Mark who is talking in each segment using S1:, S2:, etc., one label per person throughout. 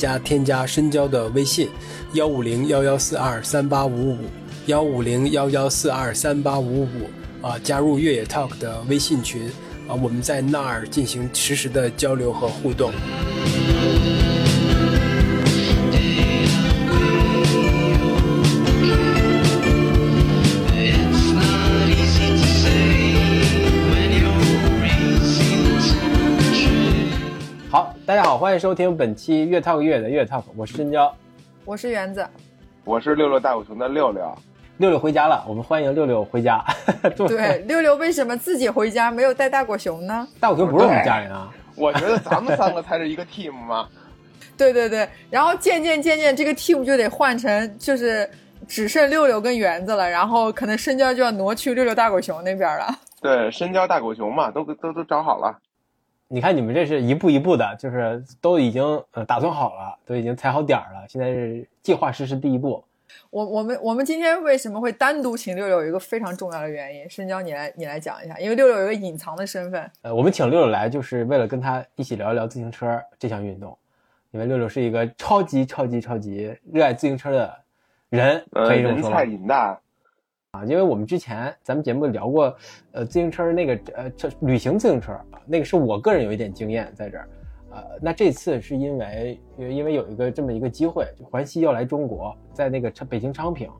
S1: 加添加深交的微信，幺五零幺幺四二三八五五，幺五零幺幺四二三八五五啊，加入越野 Talk 的微信群啊，我们在那儿进行实时的交流和互动。
S2: 好，欢迎收听本期越 talk 越野的越 talk，我是深交，
S3: 我是园子，
S4: 我是六六大狗熊的六六，
S2: 六六回家了，我们欢迎六六回家。
S3: 对，六六为什么自己回家没有带大狗熊呢？
S2: 大狗熊不是我们家人啊，
S4: 我觉得咱们三个才是一个 team 嘛。
S3: 对对对，然后渐渐渐渐这个 team 就得换成就是只剩六六跟园子了，然后可能深交就要挪去六六大狗熊那边了。
S4: 对，深交大狗熊嘛，都都都找好了。
S2: 你看你们这是一步一步的，就是都已经呃打算好了，都已经踩好点儿了，现在是计划实施第一步。
S3: 我我们我们今天为什么会单独请六六？有一个非常重要的原因，深交你来你来讲一下，因为六六有一个隐藏的身份。
S2: 呃，我们请六六来就是为了跟他一起聊一聊自行车这项运动，因为六六是一个超级超级超级热爱自行车的人，可以这么说
S4: 人菜瘾大。
S2: 啊，因为我们之前咱们节目聊过，呃，自行车那个呃，这旅行自行车，那个是我个人有一点经验在这儿，呃，那这次是因为因为有一个这么一个机会，就环西要来中国，在那个北京昌平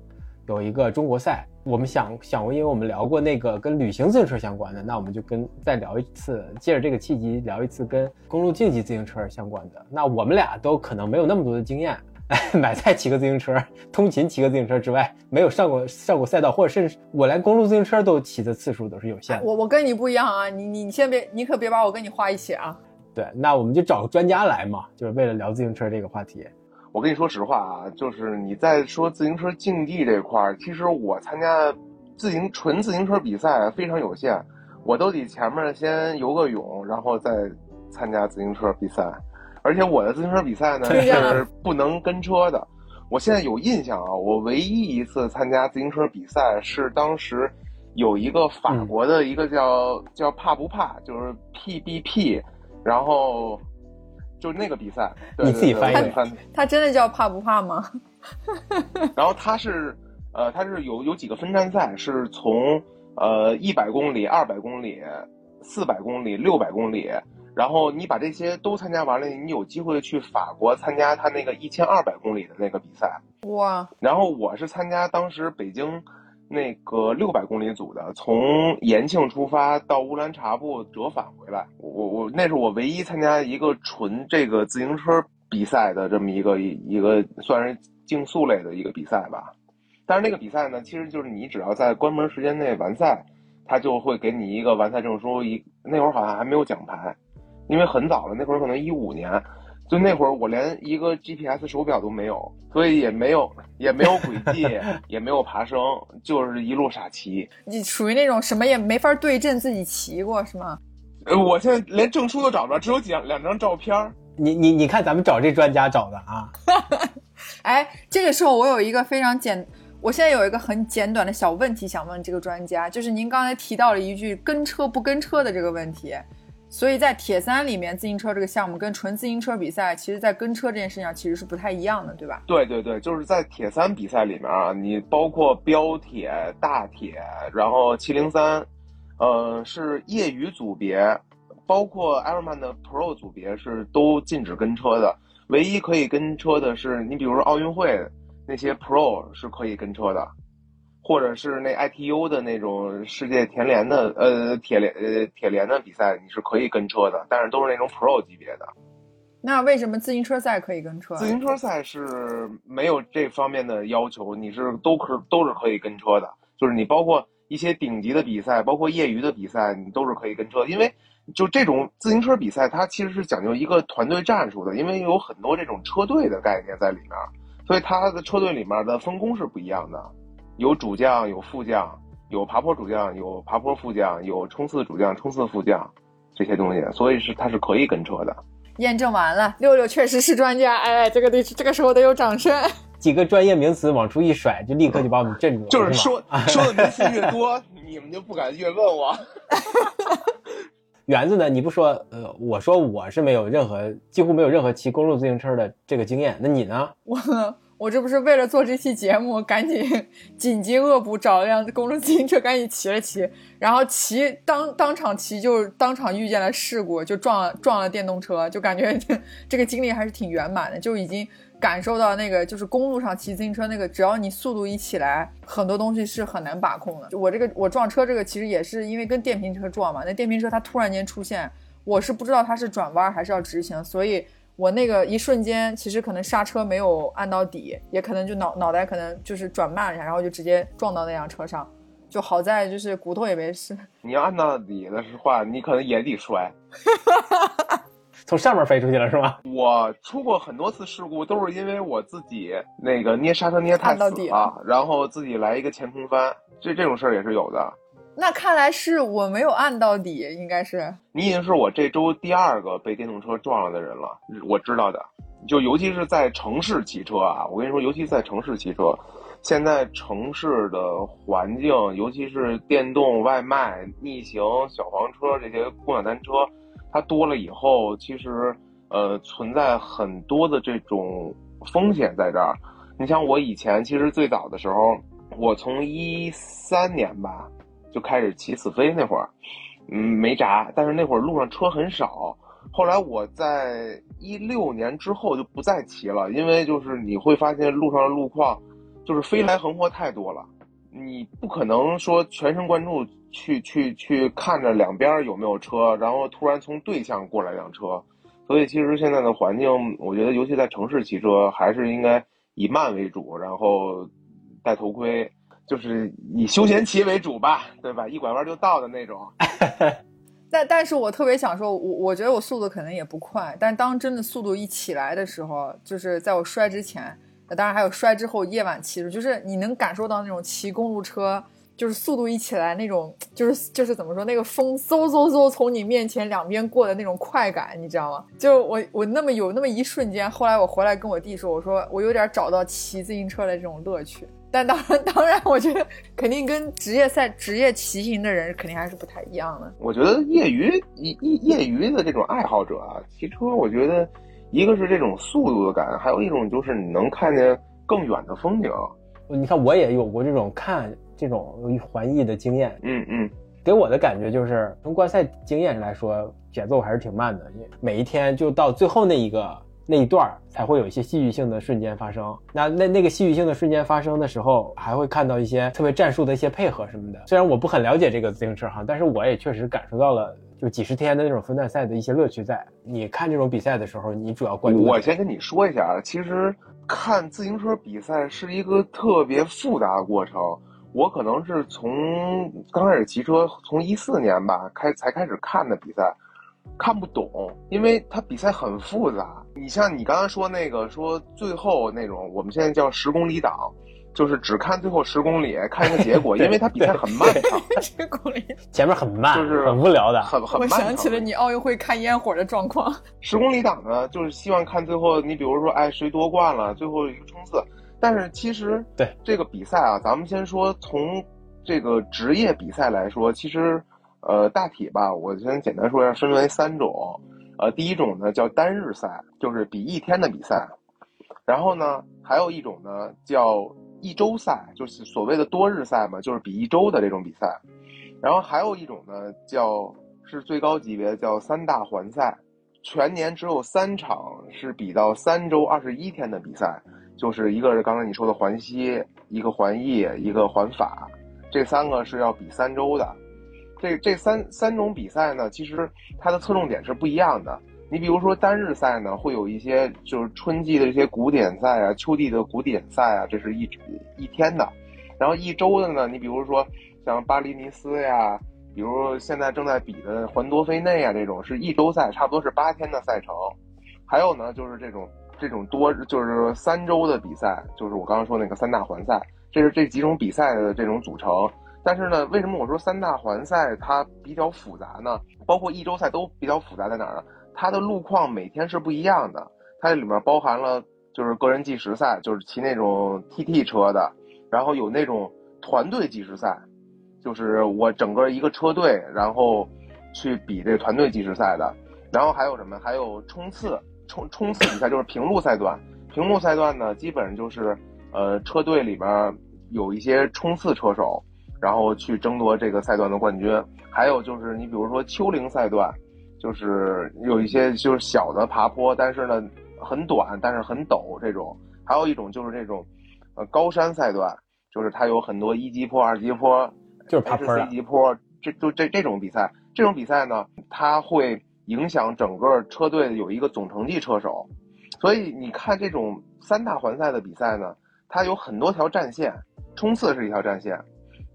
S2: 有一个中国赛，我们想想过，因为我们聊过那个跟旅行自行车相关的，那我们就跟再聊一次，借着这个契机聊一次跟公路竞技自行车相关的。那我们俩都可能没有那么多的经验。买菜骑个自行车，通勤骑个自行车之外，没有上过上过赛道，或者甚至我连公路自行车都骑的次数都是有限的。
S3: 我我跟你不一样啊，你你你先别，你可别把我跟你画一起啊。
S2: 对，那我们就找个专家来嘛，就是为了聊自行车这个话题。
S4: 我跟你说实话啊，就是你在说自行车竞技这块儿，其实我参加自行纯自行车比赛非常有限，我都得前面先游个泳，然后再参加自行车比赛。而且我的自行车比赛呢是不能跟车的。我现在有印象啊，我唯一一次参加自行车比赛是当时有一个法国的一个叫叫怕不怕，就是 PBP，然后就那个比赛，
S2: 你自己翻译
S3: 翻。他真的叫怕不怕吗？
S4: 然后他是呃，他是有有几个分站赛，是从呃一百公里、二百公里、四百公里、六百公里。然后你把这些都参加完了，你有机会去法国参加他那个一千二百公里的那个比赛。
S3: 哇！
S4: 然后我是参加当时北京那个六百公里组的，从延庆出发到乌兰察布折返回来。我我那是我唯一参加一个纯这个自行车比赛的这么一个一个算是竞速类的一个比赛吧。但是那个比赛呢，其实就是你只要在关门时间内完赛，他就会给你一个完赛证书。一那会儿好像还没有奖牌。因为很早了，那会儿可能一五年，就那会儿我连一个 GPS 手表都没有，所以也没有也没有轨迹，也没有爬升，就是一路傻骑。
S3: 你属于那种什么也没法对阵自己骑过是吗？
S4: 呃，我现在连证书都找不着，只有两两张照片。
S2: 你你你看咱们找这专家找的啊？
S3: 哎，这个时候我有一个非常简，我现在有一个很简短的小问题想问这个专家，就是您刚才提到了一句跟车不跟车的这个问题。所以在铁三里面，自行车这个项目跟纯自行车比赛，其实，在跟车这件事情上其实是不太一样的，对吧？
S4: 对对对，就是在铁三比赛里面啊，你包括标铁、大铁，然后七零三，呃，是业余组别，包括 Ironman 的 Pro 组别是都禁止跟车的，唯一可以跟车的是你比如说奥运会那些 Pro 是可以跟车的。或者是那 ITU 的那种世界田联的呃铁联呃铁联的比赛，你是可以跟车的，但是都是那种 Pro 级别的。
S3: 那为什么自行车赛可以跟车？
S4: 自行车赛是没有这方面的要求，你是都可都是可以跟车的。就是你包括一些顶级的比赛，包括业余的比赛，你都是可以跟车。因为就这种自行车比赛，它其实是讲究一个团队战术的，因为有很多这种车队的概念在里面，所以它的车队里面的分工是不一样的。有主将，有副将，有爬坡主将，有爬坡副将，有冲刺主将、冲刺副将，这些东西，所以是它是可以跟车的。
S3: 验证完了，六六确实是专家，哎，这个得这个时候得有掌声。
S2: 几个专业名词往出一甩，就立刻就把我们镇住了。
S4: 就是说说的名词越多，你们就不敢越问我。
S2: 园子呢？你不说，呃，我说我是没有任何，几乎没有任何骑公路自行车的这个经验。那你呢？
S3: 我我这不是为了做这期节目，赶紧 紧急恶补，找了辆公路自行车，赶紧骑了骑，然后骑当当场骑就当场遇见了事故，就撞了撞了电动车，就感觉 这个经历还是挺圆满的，就已经。感受到那个就是公路上骑自行车那个，只要你速度一起来，很多东西是很难把控的。就我这个我撞车这个，其实也是因为跟电瓶车撞嘛。那电瓶车它突然间出现，我是不知道它是转弯还是要直行，所以我那个一瞬间其实可能刹车没有按到底，也可能就脑脑袋可能就是转慢了一下，然后就直接撞到那辆车上。就好在就是骨头也没事。
S4: 你要按到底的话，你可能也得摔。
S2: 从上面飞出去了是吗？
S4: 我出过很多次事故，都是因为我自己那个捏刹车捏太死了，然后自己来一个前空翻，这这种事儿也是有的。
S3: 那看来是我没有按到底，应该是
S4: 你已经是我这周第二个被电动车撞了的人了，我知道的。就尤其是在城市骑车啊，我跟你说，尤其在城市骑车，现在城市的环境，尤其是电动外卖、逆行小黄车这些共享单车。它多了以后，其实，呃，存在很多的这种风险在这儿。你像我以前，其实最早的时候，我从一三年吧就开始骑死飞那会儿，嗯，没闸，但是那会儿路上车很少。后来我在一六年之后就不再骑了，因为就是你会发现路上的路况就是飞来横祸太多了，你不可能说全神贯注。去去去看着两边有没有车，然后突然从对向过来辆车，所以其实现在的环境，我觉得尤其在城市骑车，还是应该以慢为主，然后戴头盔，就是以休闲骑为主吧，对吧？一拐弯就到的那种。
S3: 但但是我特别想说，我我觉得我速度可能也不快，但是当真的速度一起来的时候，就是在我摔之前，当然还有摔之后，夜晚骑着，就是你能感受到那种骑公路车。就是速度一起来那种，就是就是怎么说，那个风嗖嗖嗖从你面前两边过的那种快感，你知道吗？就我我那么有那么一瞬间，后来我回来跟我弟说，我说我有点找到骑自行车的这种乐趣。但当然 当然，我觉得肯定跟职业赛职业骑行的人肯定还是不太一样的。
S4: 我觉得业余业业余的这种爱好者啊，骑车，我觉得一个是这种速度的感，还有一种就是你能看见更远的风景。
S2: 你看，我也有过这种看。这种环意的经验，
S4: 嗯嗯，
S2: 给我的感觉就是从观赛经验来说，节奏还是挺慢的。每一天就到最后那一个那一段才会有一些戏剧性的瞬间发生。那那那个戏剧性的瞬间发生的时候，还会看到一些特别战术的一些配合什么的。虽然我不很了解这个自行车哈，但是我也确实感受到了就几十天的那种分段赛的一些乐趣在。你看这种比赛的时候，你主要关注？
S4: 我先跟你说一下啊，其实看自行车比赛是一个特别复杂的过程。我可能是从刚开始骑车，从一四年吧开才开始看的比赛，看不懂，因为它比赛很复杂。你像你刚刚说那个说最后那种，我们现在叫十公里档，就是只看最后十公里，看一个结果，因为它比赛很漫长。
S3: 十公里
S2: 前面很慢，
S4: 就是
S2: 很无聊的，
S4: 很很。
S3: 我想起了你奥运会看烟火的状况。
S4: 十公里档呢，就是希望看最后，你比如说，哎，谁夺冠了，最后一个冲刺。但是其实，
S2: 对
S4: 这个比赛啊，咱们先说从这个职业比赛来说，其实，呃，大体吧，我先简单说一下，分为三种。呃，第一种呢叫单日赛，就是比一天的比赛。然后呢，还有一种呢叫一周赛，就是所谓的多日赛嘛，就是比一周的这种比赛。然后还有一种呢叫是最高级别叫三大环赛，全年只有三场是比到三周二十一天的比赛。就是一个是刚才你说的环西，一个环意，一个环法，这三个是要比三周的。这这三三种比赛呢，其实它的侧重点是不一样的。你比如说单日赛呢，会有一些就是春季的这些古典赛啊，秋季的古典赛啊，这是一一天的。然后一周的呢，你比如说像巴黎尼斯呀，比如现在正在比的环多菲内啊，这种是一周赛，差不多是八天的赛程。还有呢，就是这种。这种多就是三周的比赛，就是我刚刚说那个三大环赛，这是这几种比赛的这种组成。但是呢，为什么我说三大环赛它比较复杂呢？包括一周赛都比较复杂在哪儿呢？它的路况每天是不一样的，它里面包含了就是个人计时赛，就是骑那种 TT 车的，然后有那种团队计时赛，就是我整个一个车队，然后去比这团队计时赛的。然后还有什么？还有冲刺，冲冲刺比赛就是平路赛段。平路赛段呢，基本上就是呃车队里边有一些冲刺车手，然后去争夺这个赛段的冠军。还有就是你比如说丘陵赛段，就是有一些就是小的爬坡，但是呢很短，但是很陡这种。还有一种就是这种呃高山赛段，就是它有很多一级坡、二级坡，
S2: 就是爬坡
S4: 一级坡，这就这这种比赛。这种比赛呢，它会。影响整个车队有一个总成绩车手，所以你看这种三大环赛的比赛呢，它有很多条战线，冲刺是一条战线，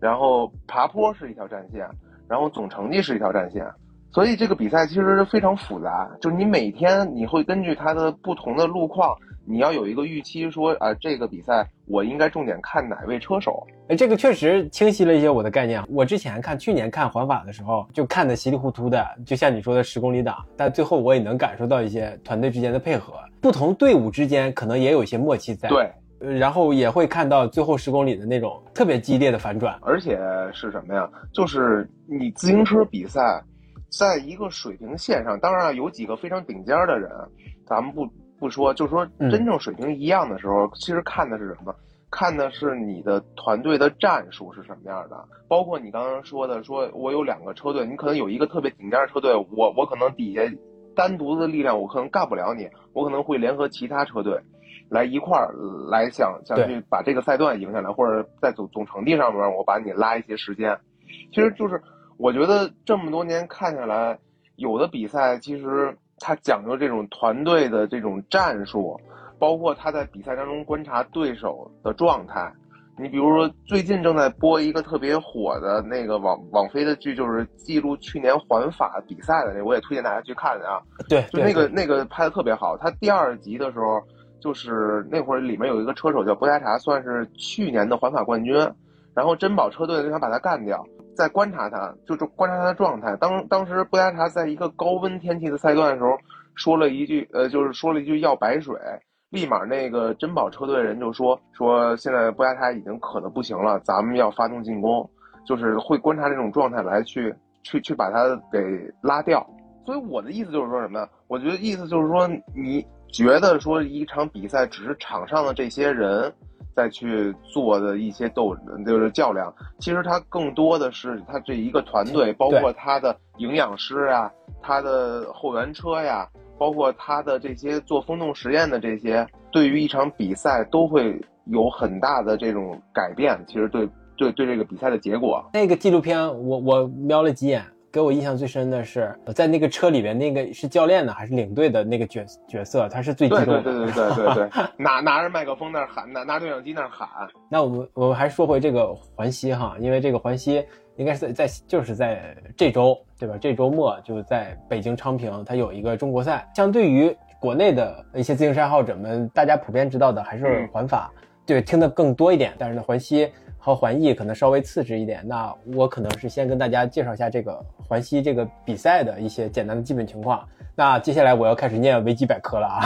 S4: 然后爬坡是一条战线，然后总成绩是一条战线，所以这个比赛其实非常复杂，就是你每天你会根据它的不同的路况。你要有一个预期，说啊，这个比赛我应该重点看哪位车手？
S2: 哎，这个确实清晰了一些我的概念。我之前看去年看环法的时候，就看的稀里糊涂的，就像你说的十公里档，但最后我也能感受到一些团队之间的配合，不同队伍之间可能也有一些默契在。
S4: 对，
S2: 然后也会看到最后十公里的那种特别激烈的反转。
S4: 而且是什么呀？就是你自行车比赛，在一个水平线上，当然有几个非常顶尖的人，咱们不。不说，就是说真正水平一样的时候，其实看的是什么？看的是你的团队的战术是什么样的。包括你刚刚说的，说我有两个车队，你可能有一个特别顶尖的车队，我我可能底下单独的力量我可能干不了你，我可能会联合其他车队来一块儿来想想去把这个赛段赢下来，或者在总总成绩上面我把你拉一些时间。其实就是我觉得这么多年看下来，有的比赛其实。它讲究这种团队的这种战术，包括他在比赛当中观察对手的状态。你比如说，最近正在播一个特别火的那个网网飞的剧，就是记录去年环法比赛的那，我也推荐大家去看啊。
S2: 对，
S4: 就那个那个拍的特别好。他第二集的时候，就是那会儿里面有一个车手叫波加查，算是去年的环法冠军，然后珍宝车队就想把他干掉。在观察他，就是观察他的状态。当当时布加查在一个高温天气的赛段的时候，说了一句，呃，就是说了一句要白水，立马那个珍宝车队的人就说说现在布加查已经渴的不行了，咱们要发动进攻，就是会观察这种状态来去去去把他给拉掉。所以我的意思就是说什么呢？我觉得意思就是说，你觉得说一场比赛只是场上的这些人。再去做的一些斗，就是较量，其实他更多的是他这一个团队，包括他的营养师啊，他的后援车呀，包括他的这些做风洞实验的这些，对于一场比赛都会有很大的这种改变。其实对对对这个比赛的结果，
S2: 那个纪录片我我瞄了几眼。给我印象最深的是，在那个车里边，那个是教练呢，还是领队的那个角角色？他是最激动
S4: 的。对对对对对对对，拿拿着麦克风那儿喊，拿拿对讲机那儿喊。
S2: 那我们我们还说回这个环西哈，因为这个环西应该是在在就是在这周对吧？这周末就在北京昌平，它有一个中国赛。相对于国内的一些自行车爱好者们，大家普遍知道的还是环法，对，听得更多一点。但是呢，环西。和环意可能稍微次之一点，那我可能是先跟大家介绍一下这个环西这个比赛的一些简单的基本情况。那接下来我要开始念维基百科了啊。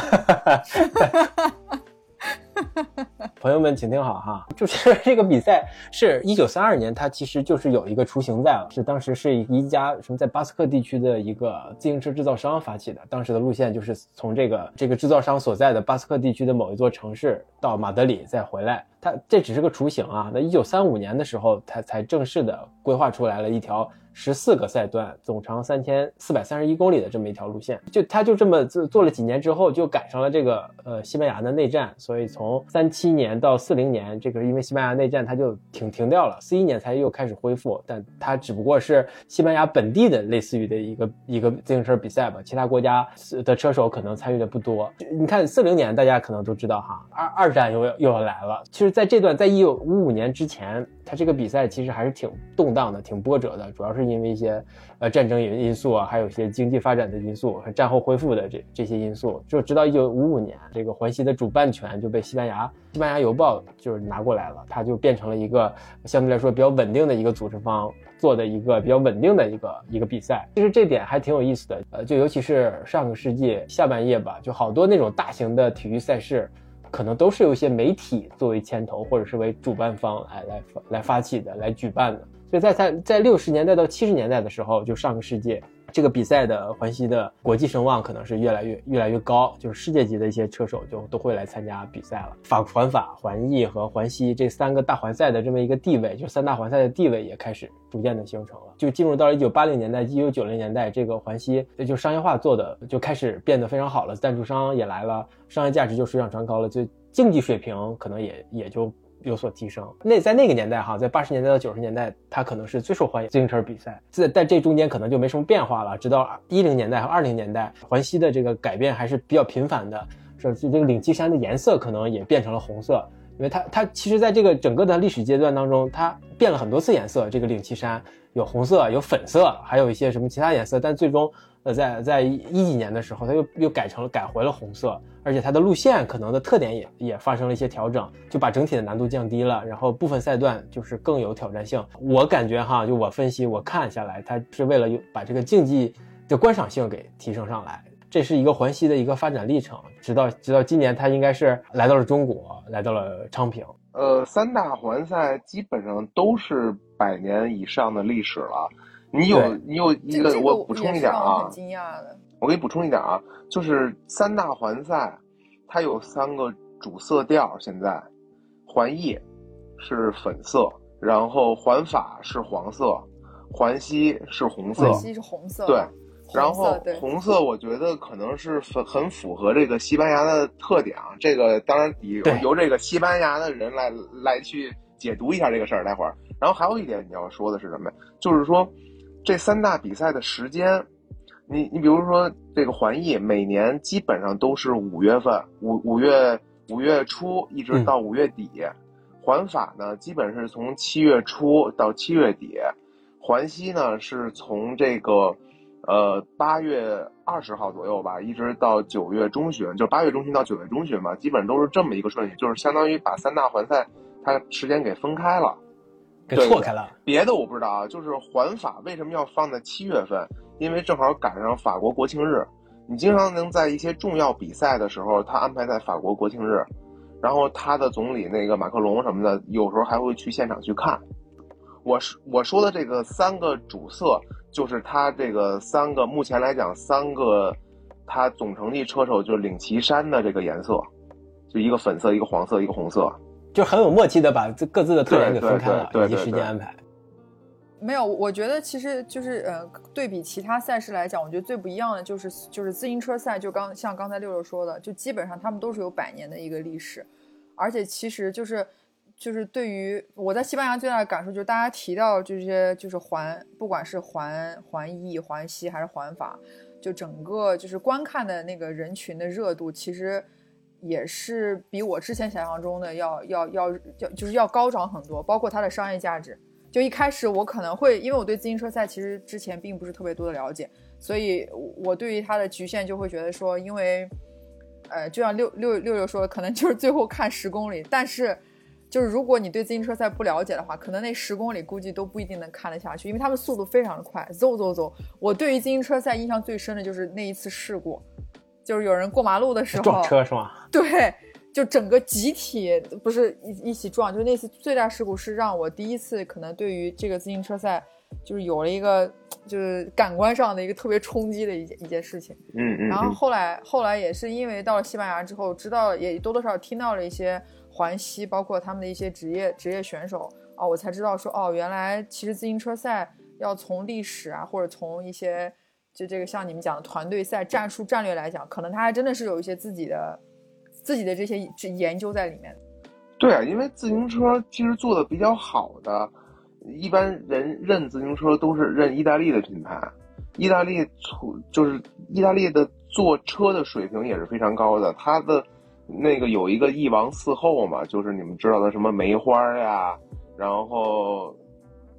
S2: 朋友们，请听好哈，就是这个比赛是一九三二年，它其实就是有一个雏形在了，是当时是一家什么在巴斯克地区的一个自行车制造商发起的，当时的路线就是从这个这个制造商所在的巴斯克地区的某一座城市到马德里再回来，它这只是个雏形啊。那一九三五年的时候，它才正式的规划出来了一条。十四个赛段，总长三千四百三十一公里的这么一条路线，就他就这么做做了几年之后，就赶上了这个呃西班牙的内战，所以从三七年到四零年，这个因为西班牙内战，他就停停掉了，四一年才又开始恢复，但它只不过是西班牙本地的类似于的一个一个自行车比赛吧，其他国家的车手可能参与的不多。你看四零年，大家可能都知道哈，二二战又又要来了。其实，在这段在一九五五年之前。它这个比赛其实还是挺动荡的，挺波折的，主要是因为一些呃战争因因素啊，还有一些经济发展的因素和战后恢复的这这些因素。就直到一九五五年，这个环西的主办权就被西班牙西班牙邮报就是拿过来了，它就变成了一个相对来说比较稳定的一个组织方做的一个比较稳定的一个一个比赛。其实这点还挺有意思的，呃，就尤其是上个世纪下半叶吧，就好多那种大型的体育赛事。可能都是由一些媒体作为牵头，或者是为主办方来来来发起的，来举办的。所以在在在六十年代到七十年代的时候，就上个世界，这个比赛的环西的国际声望可能是越来越越来越高，就是世界级的一些车手就都会来参加比赛了。法环法、环意和环西这三个大环赛的这么一个地位，就三大环赛的地位也开始逐渐的形成了。就进入到了一九八零年代、一九九零年代，这个环西就商业化做的就开始变得非常好了，赞助商也来了，商业价值就水涨船高了，就竞技水平可能也也就。有所提升。那在那个年代哈，在八十年代到九十年代，它可能是最受欢迎自行车比赛。在在这中间可能就没什么变化了。直到一零年代和二零年代，环西的这个改变还是比较频繁的。是这个领旗衫的颜色可能也变成了红色，因为它它其实在这个整个的历史阶段当中，它变了很多次颜色。这个领旗衫有红色，有粉色，还有一些什么其他颜色，但最终。呃，在在一几年的时候，它又又改成了改回了红色，而且它的路线可能的特点也也发生了一些调整，就把整体的难度降低了，然后部分赛段就是更有挑战性。我感觉哈，就我分析我看下来，它是为了把这个竞技的观赏性给提升上来，这是一个环西的一个发展历程。直到直到今年，它应该是来到了中国，来到了昌平。
S4: 呃，三大环赛基本上都是百年以上的历史了。你有你有一个，我补充一点啊，
S3: 很惊讶的。
S4: 我给你补充一点啊，就是三大环赛，它有三个主色调。现在，环意是粉色，然后环法是黄色，环西是红色。
S3: 环西是红色。
S4: 对，然后红色我觉得可能是很很符合这个西班牙的特点啊。这个当然得由这个西班牙的人来来去解读一下这个事儿。待会儿，然后还有一点你要说的是什么呀？就是说。这三大比赛的时间，你你比如说这个环意，每年基本上都是五月份，五五月五月初一直到五月底，环法呢基本是从七月初到七月底，环西呢是从这个呃八月二十号左右吧，一直到九月中旬，就八月中旬到九月中旬吧，基本都是这么一个顺序，就是相当于把三大环赛它时间给分开了。
S2: 给错开了，
S4: 别的我不知道啊，就是环法为什么要放在七月份？因为正好赶上法国国庆日，你经常能在一些重要比赛的时候，他安排在法国国庆日，然后他的总理那个马克龙什么的，有时候还会去现场去看。我说我说的这个三个主色，就是他这个三个目前来讲三个，他总成绩车手就领旗衫的这个颜色，就一个粉色，一个黄色，一个红色。
S2: 就很有默契的把这各自的特点给分开了，以及时间安排。
S3: 没有，我觉得其实就是呃，对。比其他赛事来讲，我觉得最不一样的就是就是自行车赛，就刚像刚才六六说的，就基本上他们都是有百年的一个历史，而且其实就是就是对。于我在西班牙最大的感受就是大家提到这些就是环，不管是环环意、环西还是环法，就整个就是观看的那个人群的热度，其实。也是比我之前想象中的要要要要就是要高涨很多，包括它的商业价值。就一开始我可能会，因为我对自行车赛其实之前并不是特别多的了解，所以我对于它的局限就会觉得说，因为，呃，就像六六六六说的，可能就是最后看十公里。但是，就是如果你对自行车赛不了解的话，可能那十公里估计都不一定能看得下去，因为他们速度非常的快，走走走。我对于自行车赛印象最深的就是那一次事故。就是有人过马路的时候
S2: 撞车是吗？
S3: 对，就整个集体不是一一起撞，就那次最大事故是让我第一次可能对于这个自行车赛就是有了一个就是感官上的一个特别冲击的一件一件事情。
S4: 嗯嗯。
S3: 然后后来后来也是因为到了西班牙之后，知道也多多少少听到了一些环西，包括他们的一些职业职业选手啊，我才知道说哦，原来其实自行车赛要从历史啊，或者从一些。就这个像你们讲的团队赛战术战略来讲，可能他还真的是有一些自己的自己的这些研究在里面。
S4: 对啊，因为自行车其实做的比较好的，一般人认自行车都是认意大利的品牌。意大利出就是意大利的坐车的水平也是非常高的。它的那个有一个翼王四后嘛，就是你们知道的什么梅花呀，然后。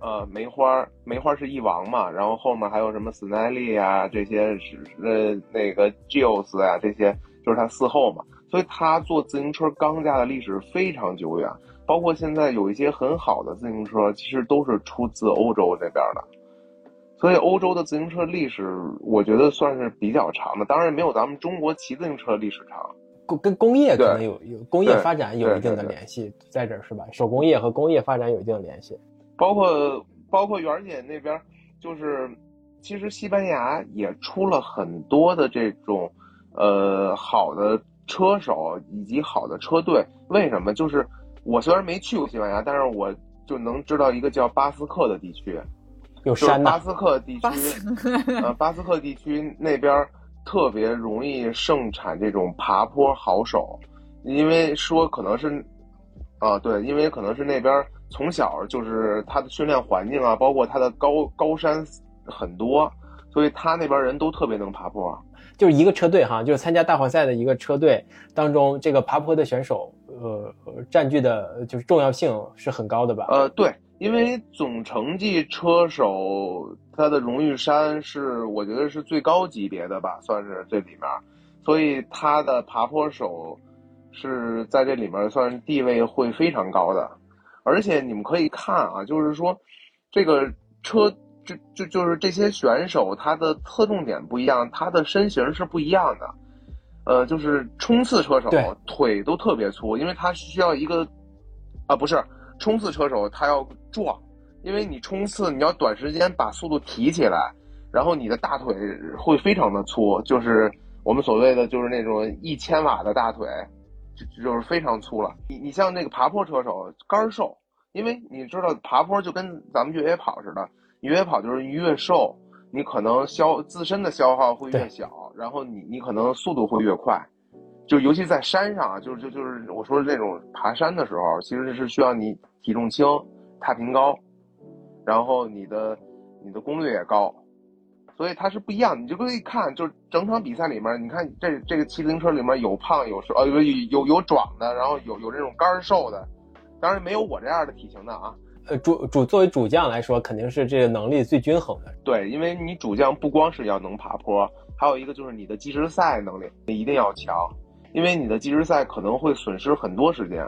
S4: 呃，梅花，梅花是翼王嘛，然后后面还有什么斯奈利啊，这些是呃那个 j o s 啊，这些就是他嗣后嘛，所以他做自行车钢架的历史非常久远，包括现在有一些很好的自行车，其实都是出自欧洲这边的，所以欧洲的自行车历史，我觉得算是比较长的，当然没有咱们中国骑自行车历史长，
S2: 工跟工业可能有有工业发展有一定的联系在这儿是吧？手工业和工业发展有一定的联系。
S4: 包括包括媛儿姐那边，就是其实西班牙也出了很多的这种，呃，好的车手以及好的车队。为什么？就是我虽然没去过西班牙，但是我就能知道一个叫巴斯克的地区，就是
S2: 有山呐
S4: 巴，斯克地区，巴斯克地区那边特别容易盛产这种爬坡好手，因为说可能是，啊，对，因为可能是那边儿从小就是他的训练环境啊，包括他的高高山很多，所以他那边人都特别能爬坡。
S2: 就是一个车队哈，就是参加大环赛的一个车队当中，这个爬坡的选手，呃，呃占据的就是重要性是很高的吧？
S4: 呃，对，因为总成绩车手他的荣誉山是我觉得是最高级别的吧，算是这里面，所以他的爬坡手是在这里面算地位会非常高的，而且你们可以看啊，就是说这个车就就就是这些选手他的侧重点不一样，他的身形是不一样的。呃，就是冲刺车手腿都特别粗，因为他需要一个啊，不是冲刺车手，他要壮，因为你冲刺你要短时间把速度提起来，然后你的大腿会非常的粗，就是我们所谓的就是那种一千瓦的大腿，就就是非常粗了。你你像那个爬坡车手杆儿瘦，因为你知道爬坡就跟咱们越野跑似的，越野跑就是你越瘦，你可能消自身的消耗会越小，然后你你可能速度会越快。就尤其在山上啊，就是就就是我说的这种爬山的时候，其实是需要你体重轻、踏频高，然后你的你的功率也高，所以它是不一样。你就可以看，就是整场比赛里面，你看这这个骑自行车里面有胖有瘦，呃有有有壮的，然后有有这种干儿瘦的，当然没有我这样的体型的啊。
S2: 呃，主主作为主将来说，肯定是这个能力最均衡的。
S4: 对，因为你主将不光是要能爬坡，还有一个就是你的计时赛能力一定要强，因为你的计时赛可能会损失很多时间。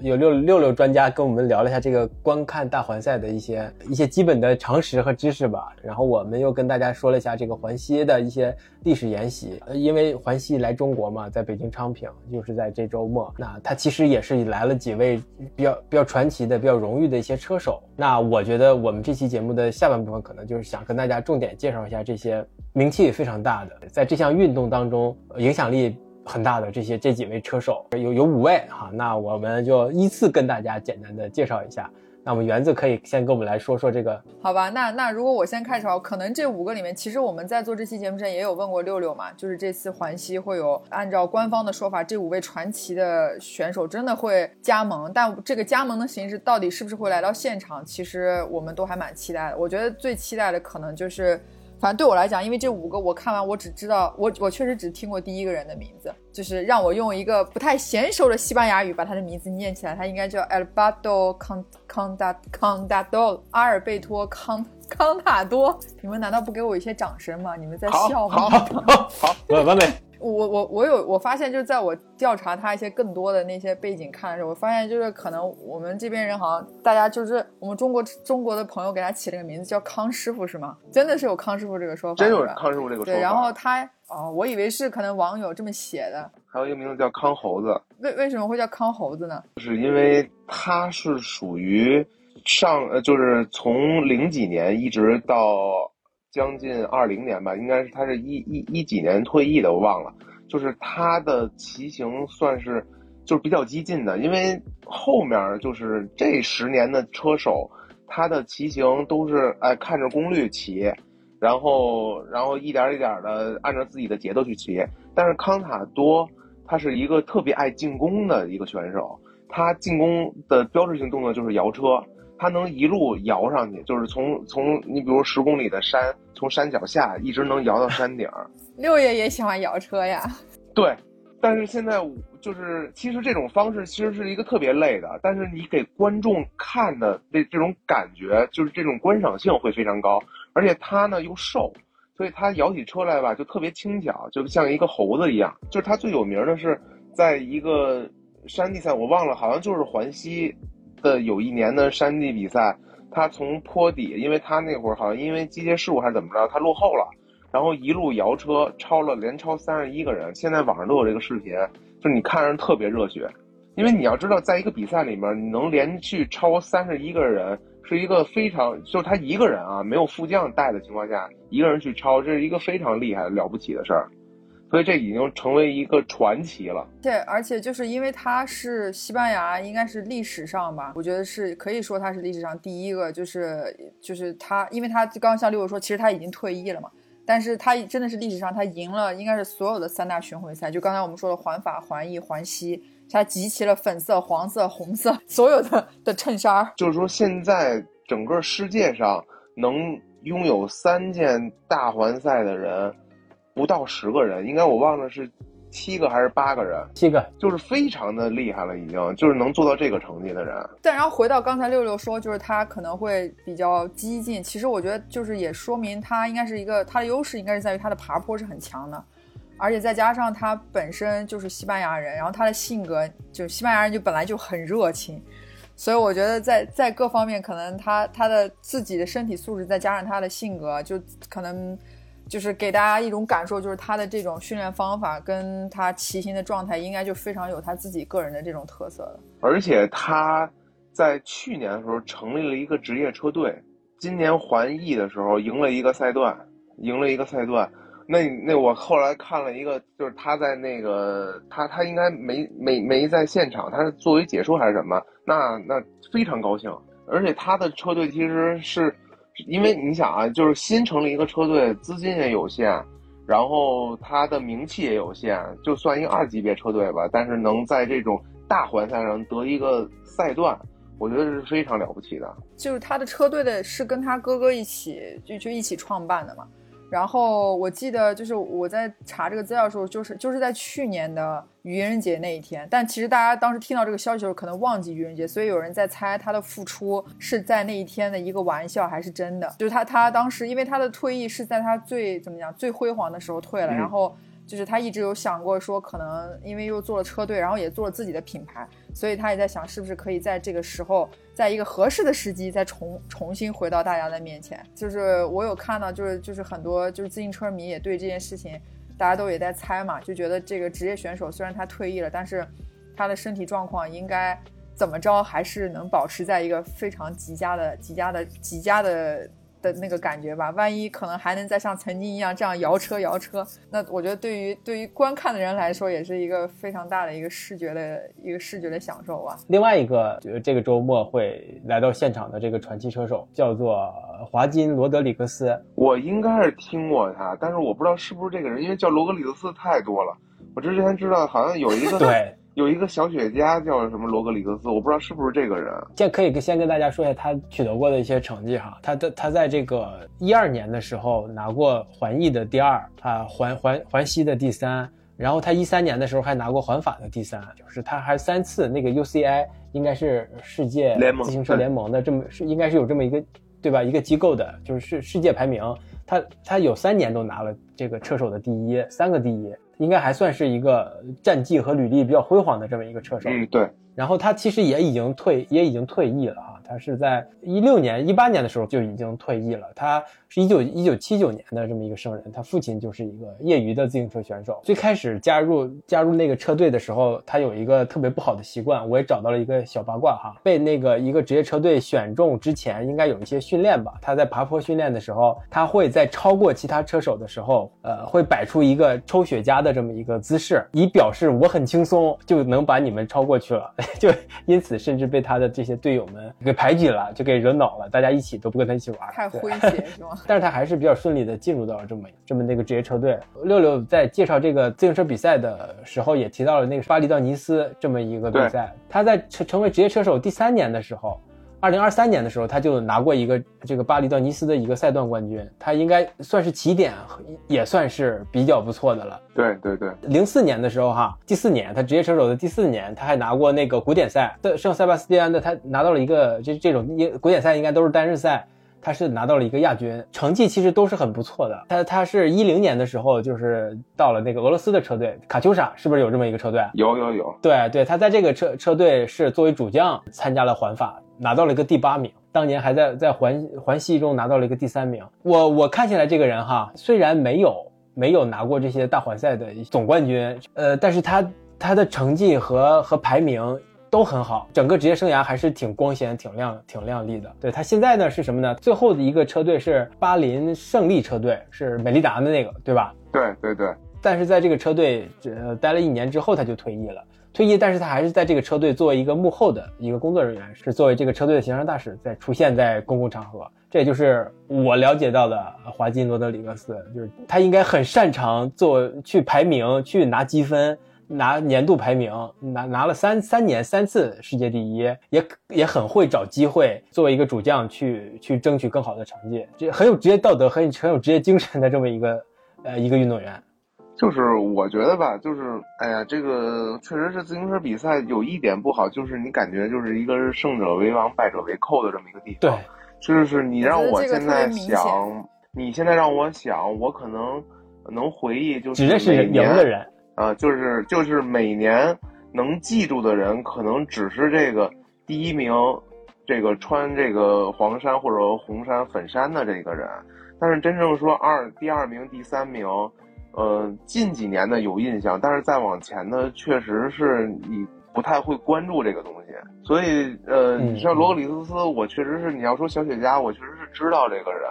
S2: 有六六六专家跟我们聊了一下这个观看大环赛的一些一些基本的常识和知识吧，然后我们又跟大家说了一下这个环西的一些历史沿袭。因为环西来中国嘛，在北京昌平，就是在这周末，那他其实也是来了几位比较比较传奇的、比较荣誉的一些车手。那我觉得我们这期节目的下半部分可能就是想跟大家重点介绍一下这些名气非常大的，在这项运动当中影响力很大的这些这几位车手，有有五位哈，那我们就依次跟大家简单的介绍一下。那我们园子可以先跟我们来说说这个，
S3: 好吧，那那如果我先开始啊，可能这五个里面，其实我们在做这期节目之前也有问过六六嘛，就是这次环西会有按照官方的说法，这五位传奇的选手真的会加盟，但这个加盟的形式到底是不是会来到现场，其实我们都还蛮期待的。我觉得最期待的可能就是。反正对我来讲，因为这五个我看完，我只知道我我确实只听过第一个人的名字，就是让我用一个不太娴熟的西班牙语把他的名字念起来，他应该叫 Alberto Con Conda Condado 阿尔贝托康康塔多。你们难道不给我一些掌声吗？你们在笑吗？
S4: 好好，
S2: 完完美，
S3: 我我我有我发现，就是在我调查他一些更多的那些背景看的时候，我发现就是可能我们这边人好像大家就是我们中国中国的朋友给他起了个名字叫康师傅是吗？真的是有康师傅这个说法？
S4: 真有康师傅这个说法。
S3: 对，然后他哦，我以为是可能网友这么写的，
S4: 还有一个名字叫康猴子，
S3: 为为什么会叫康猴子呢？
S4: 就是因为他是属于上呃，就是从零几年一直到将近二零年吧，应该是他是一一一几年退役的，我忘了。就是他的骑行算是就是比较激进的，因为后面就是这十年的车手，他的骑行都是哎看着功率骑，然后然后一点一点的按照自己的节奏去骑。但是康塔多他是一个特别爱进攻的一个选手，他进攻的标志性动作就是摇车，他能一路摇上去，就是从从你比如十公里的山，从山脚下一直能摇到山顶。
S3: 六爷也喜欢摇车呀，
S4: 对，但是现在我就是，其实这种方式其实是一个特别累的，但是你给观众看的这这种感觉，就是这种观赏性会非常高，而且它呢又瘦，所以他摇起车来吧就特别轻巧，就像一个猴子一样。就是他最有名的是在一个山地赛，我忘了，好像就是环西的有一年的山地比赛，他从坡底，因为他那会儿好像因为机械事故还是怎么着，他落后了。然后一路摇车，超了连超三十一个人。现在网上都有这个视频，就你看着特别热血，因为你要知道，在一个比赛里面，你能连续超三十一个人，是一个非常就是他一个人啊，没有副将带的情况下，一个人去超，这是一个非常厉害了不起的事儿。所以这已经成为一个传奇了。
S3: 对，而且就是因为他是西班牙，应该是历史上吧，我觉得是可以说他是历史上第一个，就是就是他，因为他刚刚像六六说，其实他已经退役了嘛，但是他真的是历史上他赢了，应该是所有的三大巡回赛，就刚才我们说的环法、环意、环西，他集齐了粉色、黄色、红色所有的的衬衫。
S4: 就是说，现在整个世界上能拥有三件大环赛的人。不到十个人，应该我忘了是七个还是八个人，
S2: 七个，
S4: 就是非常的厉害了，已经就是能做到这个成绩的人。
S3: 但然后回到刚才六六说，就是他可能会比较激进，其实我觉得就是也说明他应该是一个他的优势应该是在于他的爬坡是很强的，而且再加上他本身就是西班牙人，然后他的性格就西班牙人就本来就很热情，所以我觉得在在各方面可能他他的自己的身体素质再加上他的性格，就可能。就是给大家一种感受，就是他的这种训练方法跟他骑行的状态，应该就非常有他自己个人的这种特色的。
S4: 而且他在去年的时候成立了一个职业车队，今年环意的时候赢了一个赛段，赢了一个赛段。那那我后来看了一个，就是他在那个他他应该没没没在现场，他是作为解说还是什么？那那非常高兴，而且他的车队其实是。因为你想啊，就是新成立一个车队，资金也有限，然后他的名气也有限，就算一个二级别车队吧，但是能在这种大环赛上得一个赛段，我觉得是非常了不起的。
S3: 就是他的车队的是跟他哥哥一起就就一起创办的嘛。然后我记得就是我在查这个资料的时候，就是就是在去年的愚人节那一天。但其实大家当时听到这个消息的时候，可能忘记愚人节，所以有人在猜他的复出是在那一天的一个玩笑还是真的。就是他他当时因为他的退役是在他最怎么讲最辉煌的时候退了，然后。就是他一直有想过说，可能因为又做了车队，然后也做了自己的品牌，所以他也在想，是不是可以在这个时候，在一个合适的时机，再重重新回到大家的面前。就是我有看到，就是就是很多就是自行车迷也对这件事情，大家都也在猜嘛，就觉得这个职业选手虽然他退役了，但是他的身体状况应该怎么着，还是能保持在一个非常极佳的、极佳的、极佳的。的那个感觉吧，万一可能还能再像曾经一样这样摇车摇车，那我觉得对于对于观看的人来说，也是一个非常大的一个视觉的一个视觉的享受吧。
S2: 另外一个，就是这个周末会来到现场的这个传奇车手叫做华金罗德里格斯，
S4: 我应该是听过他，但是我不知道是不是这个人，因为叫罗格里格斯太多了。我之前知道好像有一个
S2: 对。
S4: 有一个小雪茄叫什么罗格里格斯，我不知道是不是这个人。
S2: 先可以先跟大家说一下他取得过的一些成绩哈。他的他在这个一二年的时候拿过环意的第二，啊环环环西的第三，然后他一三年的时候还拿过环法的第三，就是他还三次那个 UCI 应该是世界自行车联盟的这么是应该是有这么一个对吧一个机构的，就是世世界排名，他他有三年都拿了这个车手的第一，三个第一。应该还算是一个战绩和履历比较辉煌的这么一个车手。
S4: 嗯，对。
S2: 然后他其实也已经退，也已经退役了啊。他是在一六年、一八年的时候就已经退役了。他。是一九一九七九年的这么一个生人，他父亲就是一个业余的自行车选手。最开始加入加入那个车队的时候，他有一个特别不好的习惯，我也找到了一个小八卦哈。被那个一个职业车队选中之前，应该有一些训练吧。他在爬坡训练的时候，他会在超过其他车手的时候，呃，会摆出一个抽雪茄的这么一个姿势，以表示我很轻松就能把你们超过去了。就因此，甚至被他的这些队友们给排挤了，就给惹恼了，大家一起都不跟他一起玩。
S3: 太诙谐 是吗？
S2: 但是他还是比较顺利的进入到了这么这么那个职业车队。六六在介绍这个自行车比赛的时候，也提到了那个巴黎到尼斯这么一个比赛。他在成成为职业车手第三年的时候，二零二三年的时候，他就拿过一个这个巴黎到尼斯的一个赛段冠军。他应该算是起点，也算是比较不错的了。
S4: 对对对。
S2: 零四年的时候哈，第四年他职业车手的第四年，他还拿过那个古典赛的圣塞巴斯蒂安的，他拿到了一个这这种古典赛应该都是单日赛。他是拿到了一个亚军，成绩其实都是很不错的。他他是一零年的时候，就是到了那个俄罗斯的车队卡秋莎，是不是有这么一个车队？
S4: 有有有。
S2: 对对，他在这个车车队是作为主将参加了环法，拿到了一个第八名。当年还在在环环西中拿到了一个第三名。我我看起来这个人哈，虽然没有没有拿过这些大环赛的总冠军，呃，但是他他的成绩和和排名。都很好，整个职业生涯还是挺光鲜、挺亮、挺亮丽的。对他现在呢是什么呢？最后的一个车队是巴林胜利车队，是美利达的那个，对吧？
S4: 对对对。
S2: 但是在这个车队呃待了一年之后，他就退役了。退役，但是他还是在这个车队作为一个幕后的一个工作人员，是作为这个车队的形象大使，在出现在公共场合。这也就是我了解到的华金罗德里格斯，就是他应该很擅长做去排名，去拿积分，拿年度排名，拿拿了三三年三次世界第一，也也很会找机会，作为一个主将去去争取更好的成绩，这很有职业道德，很很有职业精神的这么一个呃一个运动员。
S4: 就是我觉得吧，就是哎呀，这个确实是自行车比赛有一点不好，就是你感觉就是一个是胜者为王，败者为寇的这么一个地方。
S2: 对，
S4: 就是你让我现在想，你现在让我想，我可能能回忆就是
S2: 每年
S4: 的人啊，就是就是每年能记住的人，可能只是这个第一名，这个穿这个黄衫或者红衫粉衫的这个人，但是真正说二第二名、第三名。呃，近几年的有印象，但是再往前呢，确实是你不太会关注这个东西。所以，呃，你像罗格里斯斯，我确实是你要说小雪茄，我确实是知道这个人，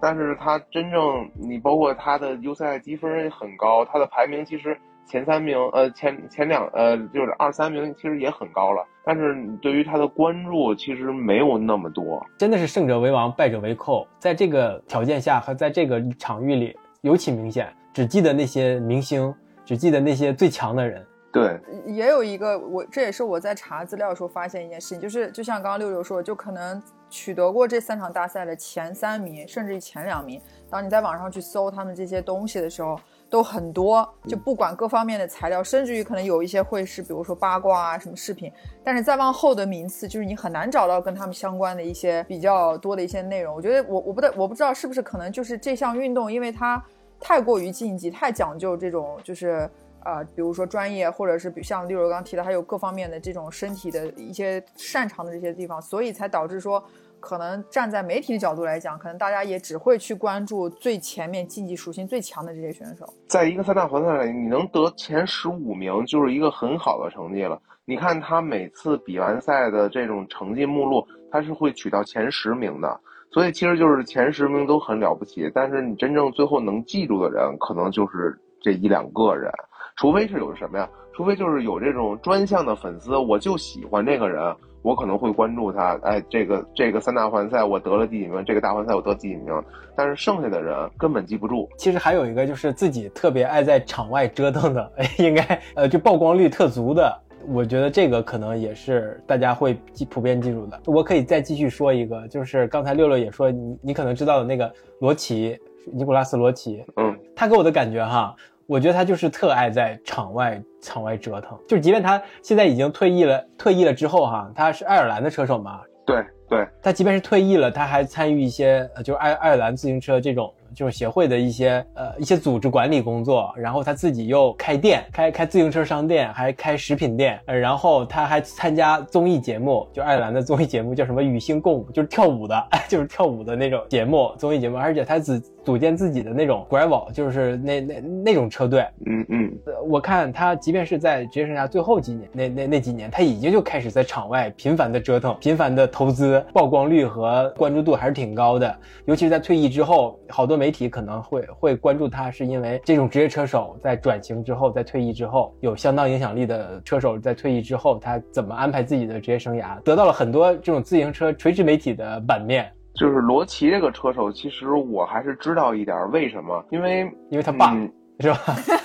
S4: 但是他真正你包括他的 UCI 积分也很高，他的排名其实前三名，呃，前前两，呃，就是二三名其实也很高了，但是对于他的关注其实没有那么多。
S2: 真的是胜者为王，败者为寇，在这个条件下和在这个场域里尤其明显。只记得那些明星，只记得那些最强的人。
S4: 对，
S3: 也有一个我，这也是我在查资料的时候发现一件事情，就是就像刚刚六六说，就可能取得过这三场大赛的前三名，甚至于前两名。当你在网上去搜他们这些东西的时候，都很多，就不管各方面的材料，甚至于可能有一些会是，比如说八卦啊什么视频。但是再往后的名次，就是你很难找到跟他们相关的一些比较多的一些内容。我觉得我我不得我不知道是不是可能就是这项运动，因为它。太过于竞技，太讲究这种，就是呃，比如说专业，或者是比像例如刚刚提的，还有各方面的这种身体的一些擅长的这些地方，所以才导致说，可能站在媒体的角度来讲，可能大家也只会去关注最前面竞技属性最强的这些选手。
S4: 在一个三大环赛里，你能得前十五名就是一个很好的成绩了。你看他每次比完赛的这种成绩目录，他是会取到前十名的。所以其实就是前十名都很了不起，但是你真正最后能记住的人，可能就是这一两个人，除非是有什么呀？除非就是有这种专项的粉丝，我就喜欢这个人，我可能会关注他。哎，这个这个三大环赛我得了第几名？这个大环赛我得第几名？但是剩下的人根本记不住。
S2: 其实还有一个就是自己特别爱在场外折腾的，应该呃就曝光率特足的。我觉得这个可能也是大家会记普遍记住的。我可以再继续说一个，就是刚才六六也说你你可能知道的那个罗奇，尼古拉斯罗奇，
S4: 嗯，
S2: 他给我的感觉哈，我觉得他就是特爱在场外场外折腾，就是即便他现在已经退役了，退役了之后哈，他是爱尔兰的车手嘛，
S4: 对对，
S2: 他即便是退役了，他还参与一些呃，就是爱爱尔兰自行车这种。就是协会的一些呃一些组织管理工作，然后他自己又开店，开开自行车商店，还开食品店，呃，然后他还参加综艺节目，就爱尔兰的综艺节目叫什么《与星共舞》，就是跳舞的，就是跳舞的那种节目，综艺节目，而且他只组建自己的那种 gravel，就是那那那种车队，
S4: 嗯嗯，
S2: 我看他即便是在职业生涯最后几年，那那那几年，他已经就开始在场外频繁的折腾，频繁的投资，曝光率和关注度还是挺高的，尤其是在退役之后，好多媒。媒体可能会会关注他，是因为这种职业车手在转型之后，在退役之后，有相当影响力的车手在退役之后，他怎么安排自己的职业生涯，得到了很多这种自行车垂直媒体的版面。
S4: 就是罗琦这个车手，其实我还是知道一点，为什么？因为
S2: 因为他爸是吧？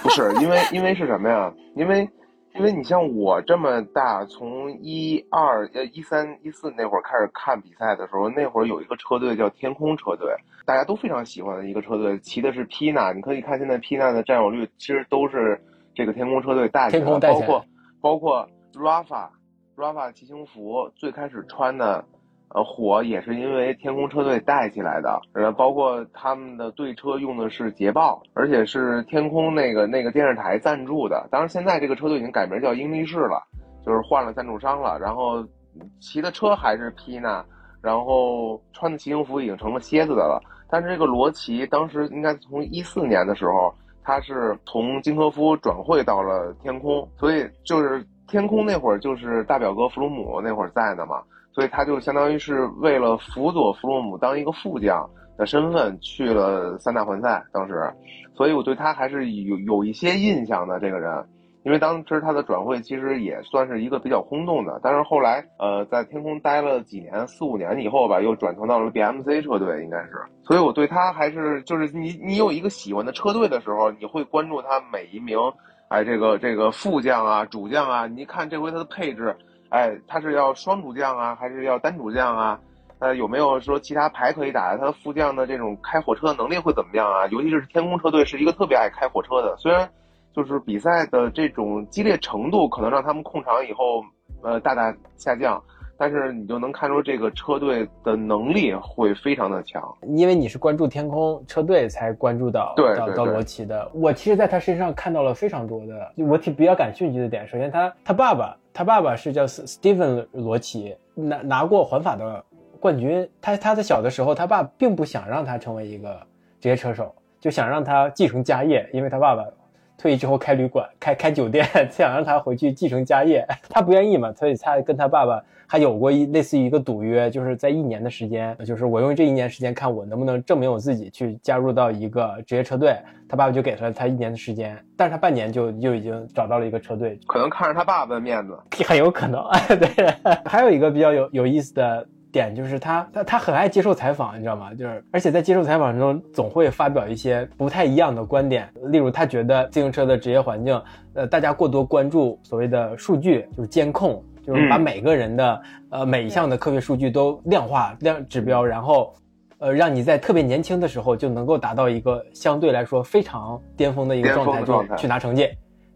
S4: 不是，因为因为是什么呀？因为。因为你像我这么大，从一二呃一三一四那会儿开始看比赛的时候，那会儿有一个车队叫天空车队，大家都非常喜欢的一个车队，骑的是 Pina。你可以看现在 Pina 的占有率，其实都是这个天空车队带起来的，包括包括 Rafa Rafa 骑行服最开始穿的。呃，火也是因为天空车队带起来的，呃，包括他们的队车用的是捷豹，而且是天空那个那个电视台赞助的。当然，现在这个车队已经改名叫英力士了，就是换了赞助商了。然后骑的车还是皮纳，然后穿的骑行服已经成了蝎子的了。但是这个罗奇当时应该从一四年的时候，他是从金科夫转会到了天空，所以就是天空那会儿就是大表哥弗鲁姆那会儿在呢嘛，所以他就相当于是为了辅佐弗洛姆当一个副将的身份去了三大环赛，当时，所以我对他还是有有一些印象的这个人。因为当时他的转会其实也算是一个比较轰动的，但是后来呃在天空待了几年四五年以后吧，又转投到了 BMC 车队，应该是，所以我对他还是就是你你有一个喜欢的车队的时候，你会关注他每一名，哎这个这个副将啊主将啊，你看这回他的配置，哎他是要双主将啊还是要单主将啊？呃有没有说其他牌可以打？他副将的这种开火车的能力会怎么样啊？尤其是天空车队是一个特别爱开火车的，虽然。就是比赛的这种激烈程度，可能让他们控场以后，呃，大大下降。但是你就能看出这个车队的能力会非常的强。
S2: 因为你是关注天空车队才关注到到到罗奇的。我其实在他身上看到了非常多的，我挺比较感兴趣的点。首先，他他爸爸，他爸爸是叫 Steven 罗奇，拿拿过环法的冠军。他他在小的时候，他爸并不想让他成为一个职业车手，就想让他继承家业，因为他爸爸。退役之后开旅馆、开开酒店，想让他回去继承家业，他不愿意嘛，所以他跟他爸爸还有过一类似于一个赌约，就是在一年的时间，就是我用这一年时间看我能不能证明我自己去加入到一个职业车队，他爸爸就给了他一年的时间，但是他半年就就已经找到了一个车队，
S4: 可能看着他爸爸的面子，
S2: 很有可能，哎，对，还有一个比较有有意思的。点就是他，他他很爱接受采访，你知道吗？就是而且在接受采访中，总会发表一些不太一样的观点。例如，他觉得自行车的职业环境，呃，大家过多关注所谓的数据，就是监控，就是把每个人的呃每一项的科学数据都量化量指标，然后，呃，让你在特别年轻的时候就能够达到一个相对来说非常巅峰的一个状态，就去拿成绩。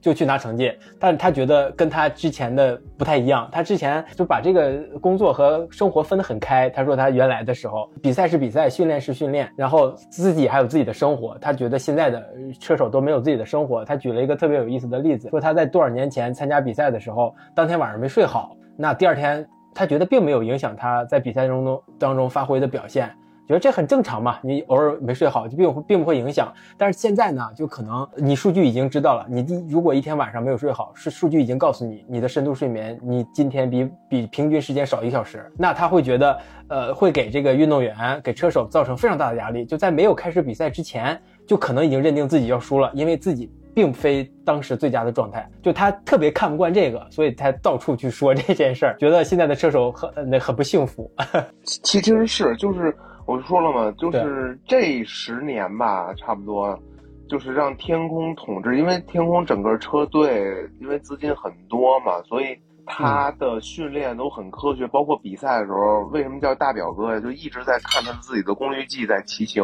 S2: 就去拿成绩，但是他觉得跟他之前的不太一样。他之前就把这个工作和生活分得很开。他说他原来的时候，比赛是比赛，训练是训练，然后自己还有自己的生活。他觉得现在的车手都没有自己的生活。他举了一个特别有意思的例子，说他在多少年前参加比赛的时候，当天晚上没睡好，那第二天他觉得并没有影响他在比赛中中当中发挥的表现。觉得这很正常嘛，你偶尔没睡好就并并不会影响。但是现在呢，就可能你数据已经知道了，你如果一天晚上没有睡好，是数据已经告诉你你的深度睡眠，你今天比比平均时间少一小时，那他会觉得，呃，会给这个运动员、给车手造成非常大的压力。就在没有开始比赛之前，就可能已经认定自己要输了，因为自己并非当时最佳的状态。就他特别看不惯这个，所以才到处去说这件事儿，觉得现在的车手很那很不幸福。
S4: 其实是就是。我就说了嘛，就是这十年吧，差不多，就是让天空统治，因为天空整个车队，因为资金很多嘛，所以他的训练都很科学，包括比赛的时候，为什么叫大表哥呀？就一直在看他自己的功率计在骑行，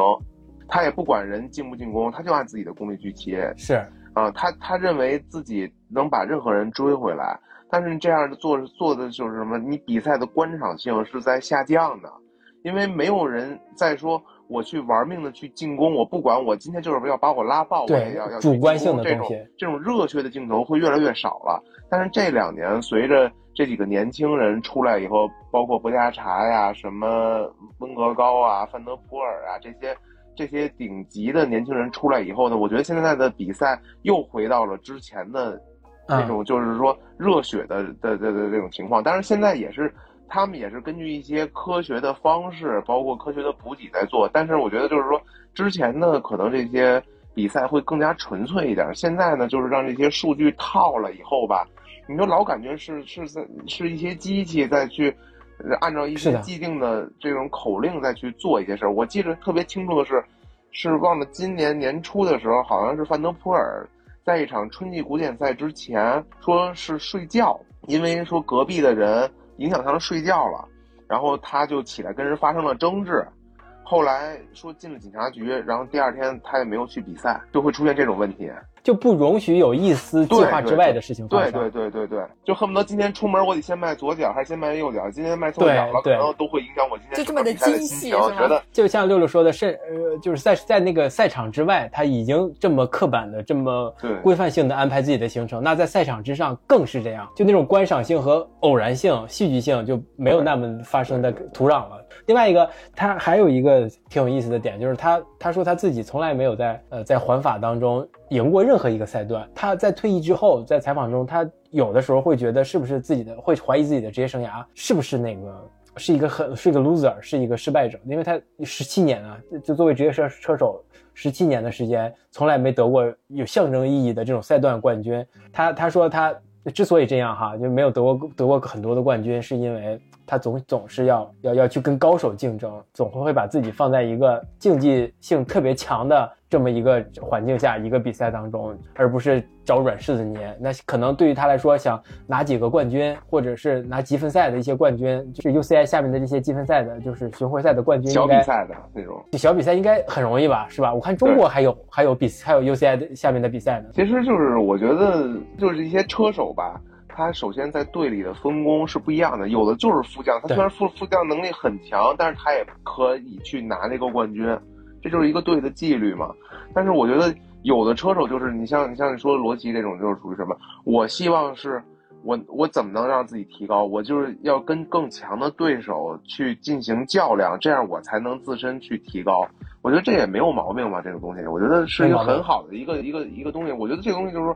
S4: 他也不管人进不进攻，他就按自己的功率去骑。
S2: 是
S4: 啊，他他认为自己能把任何人追回来，但是这样做做的就是什么？你比赛的观赏性是在下降的。因为没有人再说我去玩命的去进攻，我不管我今天就是要把我拉爆，我也要要
S2: 主观性的
S4: 这种这种热血的镜头会越来越少了。但是这两年随着这几个年轻人出来以后，包括博加查呀、什么温格高啊、范德普尔啊这些这些顶级的年轻人出来以后呢，我觉得现在的比赛又回到了之前的那种就是说热血的的的的这种情况。但是现在也是。他们也是根据一些科学的方式，包括科学的补给在做。但是我觉得就是说，之前呢可能这些比赛会更加纯粹一点。现在呢，就是让这些数据套了以后吧，你就老感觉是是在是一些机器在去按照一些既定的这种口令再去做一些事儿。我记得特别清楚的是，是忘了今年年初的时候，好像是范德普尔在一场春季古典赛之前说是睡觉，因为说隔壁的人。影响他的睡觉了，然后他就起来跟人发生了争执，后来说进了警察局，然后第二天他也没有去比赛，就会出现这种问题。
S2: 就不容许有一丝计划之外的事情发
S4: 生。对对对对对，就恨不得今天出门我得先迈左脚还是先迈右脚，今天迈错脚了，可能都会影响我今天
S3: 就这么的精细，我
S4: 觉得
S2: 就像六六说的，是呃，就是在在那个赛场之外，他已经这么刻板的、这么规范性的安排自己的行程，那在赛场之上更是这样，就那种观赏性和偶然性、戏剧性就没有那么发生的土壤了。另外一个，他还有一个挺有意思的点，就是他他说他自己从来没有在呃在环法当中。赢过任何一个赛段。他在退役之后，在采访中，他有的时候会觉得是不是自己的，会怀疑自己的职业生涯是不是那个是一个很是一个 loser，是一个失败者，因为他十七年啊，就作为职业车车手。十七年的时间，从来没得过有象征意义的这种赛段冠军。他他说他之所以这样哈，就没有得过得过很多的冠军，是因为他总总是要要要去跟高手竞争，总会会把自己放在一个竞技性特别强的。这么一个环境下，一个比赛当中，而不是找软柿子捏，那可能对于他来说，想拿几个冠军，或者是拿积分赛的一些冠军，就是 UCI 下面的这些积分赛的，就是巡回赛的冠军，
S4: 小比赛的那种，
S2: 小比赛应该很容易吧，是吧？我看中国还有还有比还有 UCI 的下面的比赛呢。
S4: 其实就是我觉得就是一些车手吧，他首先在队里的分工是不一样的，有的就是副将，他虽然副副将能力很强，但是他也可以去拿那个冠军。这就是一个队的纪律嘛，但是我觉得有的车手就是你像你像你说罗琦这种就是属于什么？我希望是我我怎么能让自己提高？我就是要跟更强的对手去进行较量，这样我才能自身去提高。我觉得这也没有毛病吧，这个东西，我觉得是一个很好的一个一个一个东西。我觉得这个东西就是说。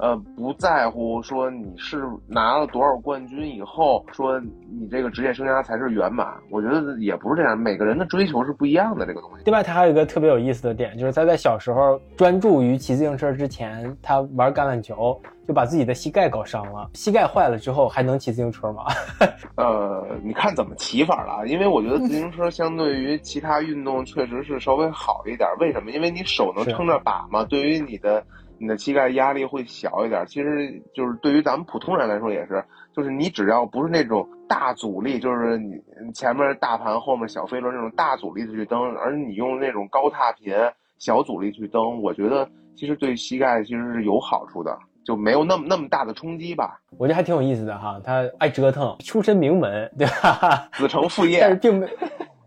S4: 呃，不在乎说你是拿了多少冠军以后，说你这个职业生涯才是圆满。我觉得也不是这样，每个人的追求是不一样的。这个东西。
S2: 另外，他还有一个特别有意思的点，就是他在小时候专注于骑自行车之前，他玩橄榄球就把自己的膝盖搞伤了。膝盖坏了之后还能骑自行车吗？
S4: 呃，你看怎么骑法了。因为我觉得自行车相对于其他运动确实是稍微好一点。为什么？因为你手能撑着把嘛，对于你的。你的膝盖压力会小一点，其实就是对于咱们普通人来说也是，就是你只要不是那种大阻力，就是你前面大盘后面小飞轮那种大阻力的去蹬，而你用那种高踏频小阻力去蹬，我觉得其实对膝盖其实是有好处的，就没有那么那么大的冲击吧。
S2: 我觉得还挺有意思的哈，他爱折腾，出身名门，对吧？
S4: 子承父业，
S2: 但是并没。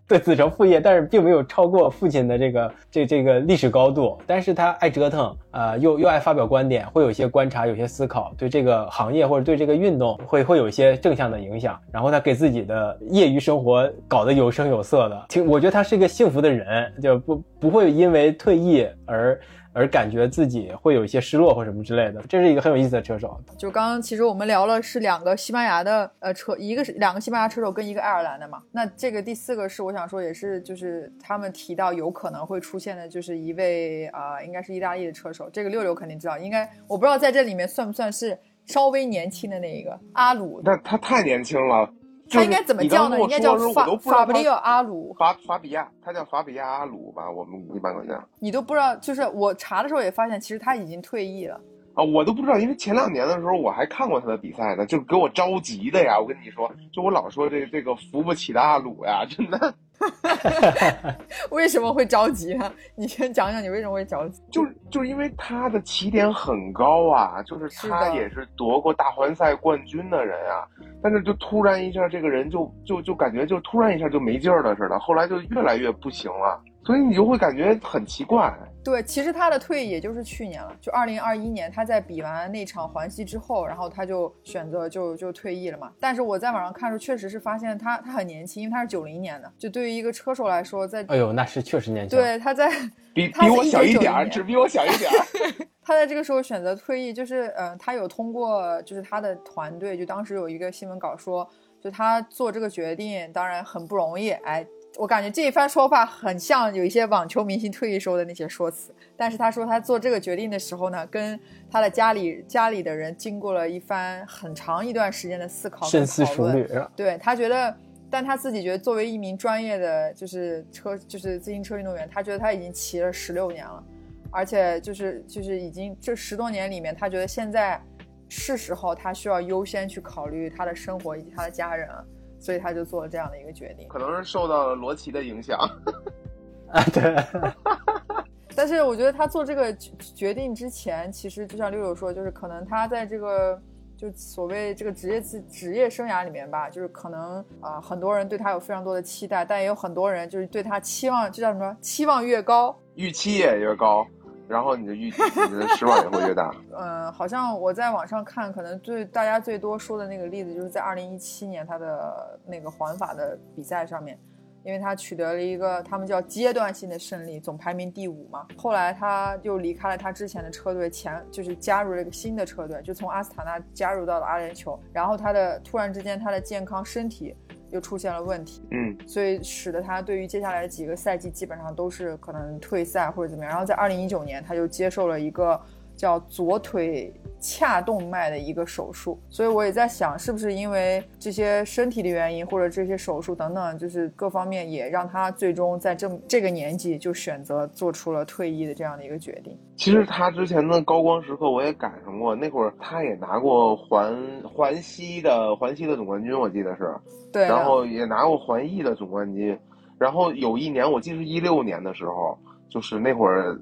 S2: 对子承父业，但是并没有超过父亲的这个这这个历史高度。但是他爱折腾，呃，又又爱发表观点，会有一些观察，有些思考，对这个行业或者对这个运动会会有一些正向的影响。然后他给自己的业余生活搞得有声有色的，挺我觉得他是一个幸福的人，就不不会因为退役而。而感觉自己会有一些失落或什么之类的，这是一个很有意思的车手。
S3: 就刚刚其实我们聊了是两个西班牙的呃车，一个是两个西班牙车手跟一个爱尔兰的嘛。那这个第四个是我想说也是就是他们提到有可能会出现的，就是一位啊应该是意大利的车手。这个六六肯定知道，应该我不知道在这里面算不算是稍微年轻的那一个阿鲁。
S4: 那他太年轻了。
S3: 他应该怎么叫呢？应该叫法法布利奥阿鲁，
S4: 法法比亚，他叫法比亚阿鲁吧？我们一般管叫。
S3: 你都不知道，就是我查的时候也发现，其实他已经退役了
S4: 啊！我都不知道，因为前两年的时候我还看过他的比赛呢，就给我着急的呀！我跟你说，就我老说这这个扶不起的阿鲁呀，真的。
S3: 为什么会着急啊？你先讲讲你为什么会着急？
S4: 就是就是因为他的起点很高啊，就是他也是夺过大环赛冠军的人啊，但是就突然一下，这个人就就就感觉就突然一下就没劲儿了似的，后来就越来越不行了，所以你就会感觉很奇怪。
S3: 对，其实他的退役也就是去年了，就二零二一年，他在比完那场环西之后，然后他就选择就就退役了嘛。但是我在网上看的时候，确实是发现他他很年轻，因为他是九零年的，就对于一个车手来说，在
S2: 哎呦那是确实年轻。
S3: 对，他在
S4: 比比我小一点儿，只比我小一点儿。
S3: 他在这个时候选择退役，就是嗯，他有通过就是他的团队，就当时有一个新闻稿说，就他做这个决定当然很不容易，哎。我感觉这一番说法很像有一些网球明星退役时候的那些说辞，但是他说他做这个决定的时候呢，跟他的家里家里的人经过了一番很长一段时间的思考
S2: 深思熟虑。
S3: 对他觉得，但他自己觉得作为一名专业的就是车就是自行车运动员，他觉得他已经骑了十六年了，而且就是就是已经这十多年里面，他觉得现在是时候他需要优先去考虑他的生活以及他的家人了。所以他就做了这样的一个决定，
S4: 可能是受到了罗琦的影响。
S2: 啊，对。
S3: 但是我觉得他做这个决定之前，其实就像六六说，就是可能他在这个就所谓这个职业职职业生涯里面吧，就是可能啊，很多人对他有非常多的期待，但也有很多人就是对他期望，就叫什么？期望越高，
S4: 预期也越高。然后你的预期，你的失望也会越大。
S3: 嗯，好像我在网上看，可能最大家最多说的那个例子，就是在二零一七年他的那个环法的比赛上面，因为他取得了一个他们叫阶段性的胜利，总排名第五嘛。后来他又离开了他之前的车队，前就是加入了一个新的车队，就从阿斯塔纳加入到了阿联酋。然后他的突然之间他的健康身体又出现了问题，
S4: 嗯，
S3: 所以使得他对于接下来的几个赛季基本上都是可能退赛或者怎么样。然后在二零一九年，他就接受了一个叫左腿髂动脉的一个手术。所以我也在想，是不是因为这些身体的原因，或者这些手术等等，就是各方面也让他最终在这这个年纪就选择做出了退役的这样的一个决定。
S4: 其实他之前的高光时刻我也赶上过，那会儿他也拿过环环西的环西的总冠军，我记得是，
S3: 对，
S4: 然后也拿过环意的总冠军。然后有一年，我记得是一六年的时候，就是那会儿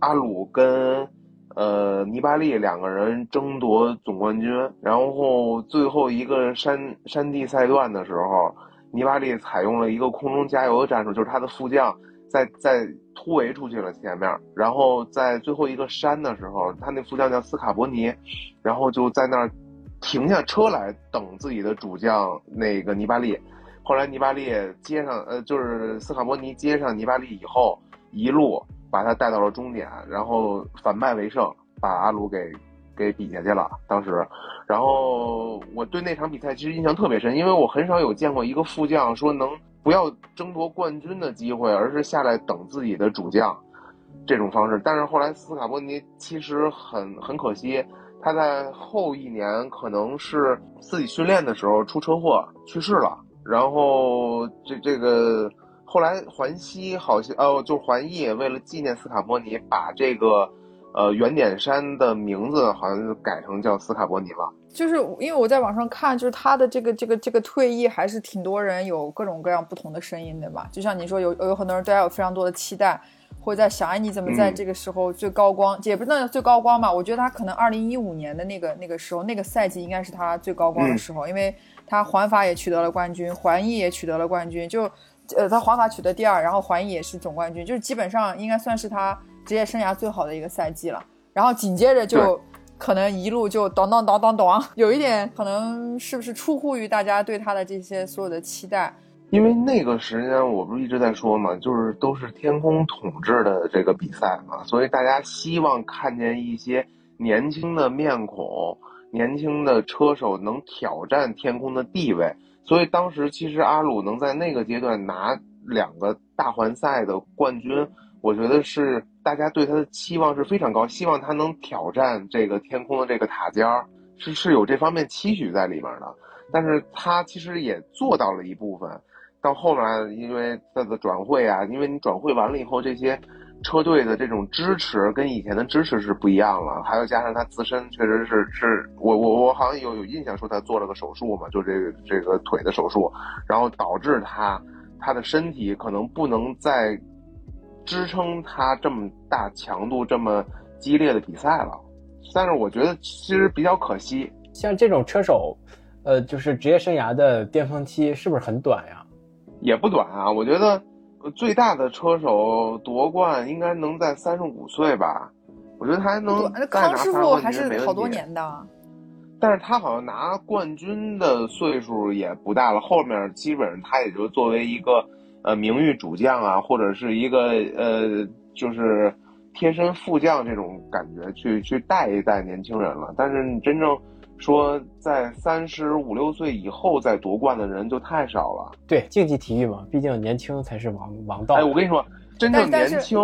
S4: 阿鲁跟呃尼巴利两个人争夺总冠军，然后最后一个山山地赛段的时候，尼巴利采用了一个空中加油的战术，就是他的副将在在突围出去了前面，然后在最后一个山的时候，他那副将叫斯卡伯尼，然后就在那儿停下车来等自己的主将那个尼巴利。后来尼巴利接上，呃，就是斯卡伯尼接上尼巴利以后，一路把他带到了终点，然后反败为胜，把阿鲁给给比下去了。当时，然后我对那场比赛其实印象特别深，因为我很少有见过一个副将说能不要争夺冠军的机会，而是下来等自己的主将这种方式。但是后来斯卡波尼其实很很可惜，他在后一年可能是自己训练的时候出车祸去世了。然后这这个后来环西好像哦，就是环意为了纪念斯卡波尼，把这个呃圆点山的名字好像改成叫斯卡波尼了。
S3: 就是因为我在网上看，就是他的这个这个这个退役，还是挺多人有各种各样不同的声音的吧。就像你说，有有很多人对他有非常多的期待，或者在想，哎，你怎么在这个时候最高光？也不是那最高光吧？我觉得他可能二零一五年的那个那个时候，那个赛季应该是他最高光的时候，因为。他环法也取得了冠军，环意也取得了冠军，就，呃，他环法取得第二，然后环意也是总冠军，就是基本上应该算是他职业生涯最好的一个赛季了。然后紧接着就可能一路就咚咚咚咚咚，有一点可能是不是出乎于大家对他的这些所有的期待？
S4: 因为那个时间我不是一直在说嘛，就是都是天空统治的这个比赛嘛，所以大家希望看见一些年轻的面孔。年轻的车手能挑战天空的地位，所以当时其实阿鲁能在那个阶段拿两个大环赛的冠军，我觉得是大家对他的期望是非常高，希望他能挑战这个天空的这个塔尖儿，是是有这方面期许在里面的。但是他其实也做到了一部分，到后面因为他的转会啊，因为你转会完了以后这些。车队的这种支持跟以前的支持是不一样了，还有加上他自身确实是是我我我好像有有印象说他做了个手术嘛，就这个这个腿的手术，然后导致他他的身体可能不能再支撑他这么大强度这么激烈的比赛了。但是我觉得其实比较可惜，
S2: 像这种车手，呃，就是职业生涯的巅峰期是不是很短呀？
S4: 也不短啊，我觉得。最大的车手夺冠应该能在三十五岁吧？我觉得他还能
S3: 康师傅还是好多年的，
S4: 但是他好像拿冠军的岁数也不大了。后面基本上他也就作为一个呃名誉主将啊，或者是一个呃就是贴身副将这种感觉去去带一带年轻人了。但是你真正。说在三十五六岁以后再夺冠的人就太少了。
S2: 对，竞技体育嘛，毕竟年轻才是王王道。
S4: 哎，我跟你说，真正年轻，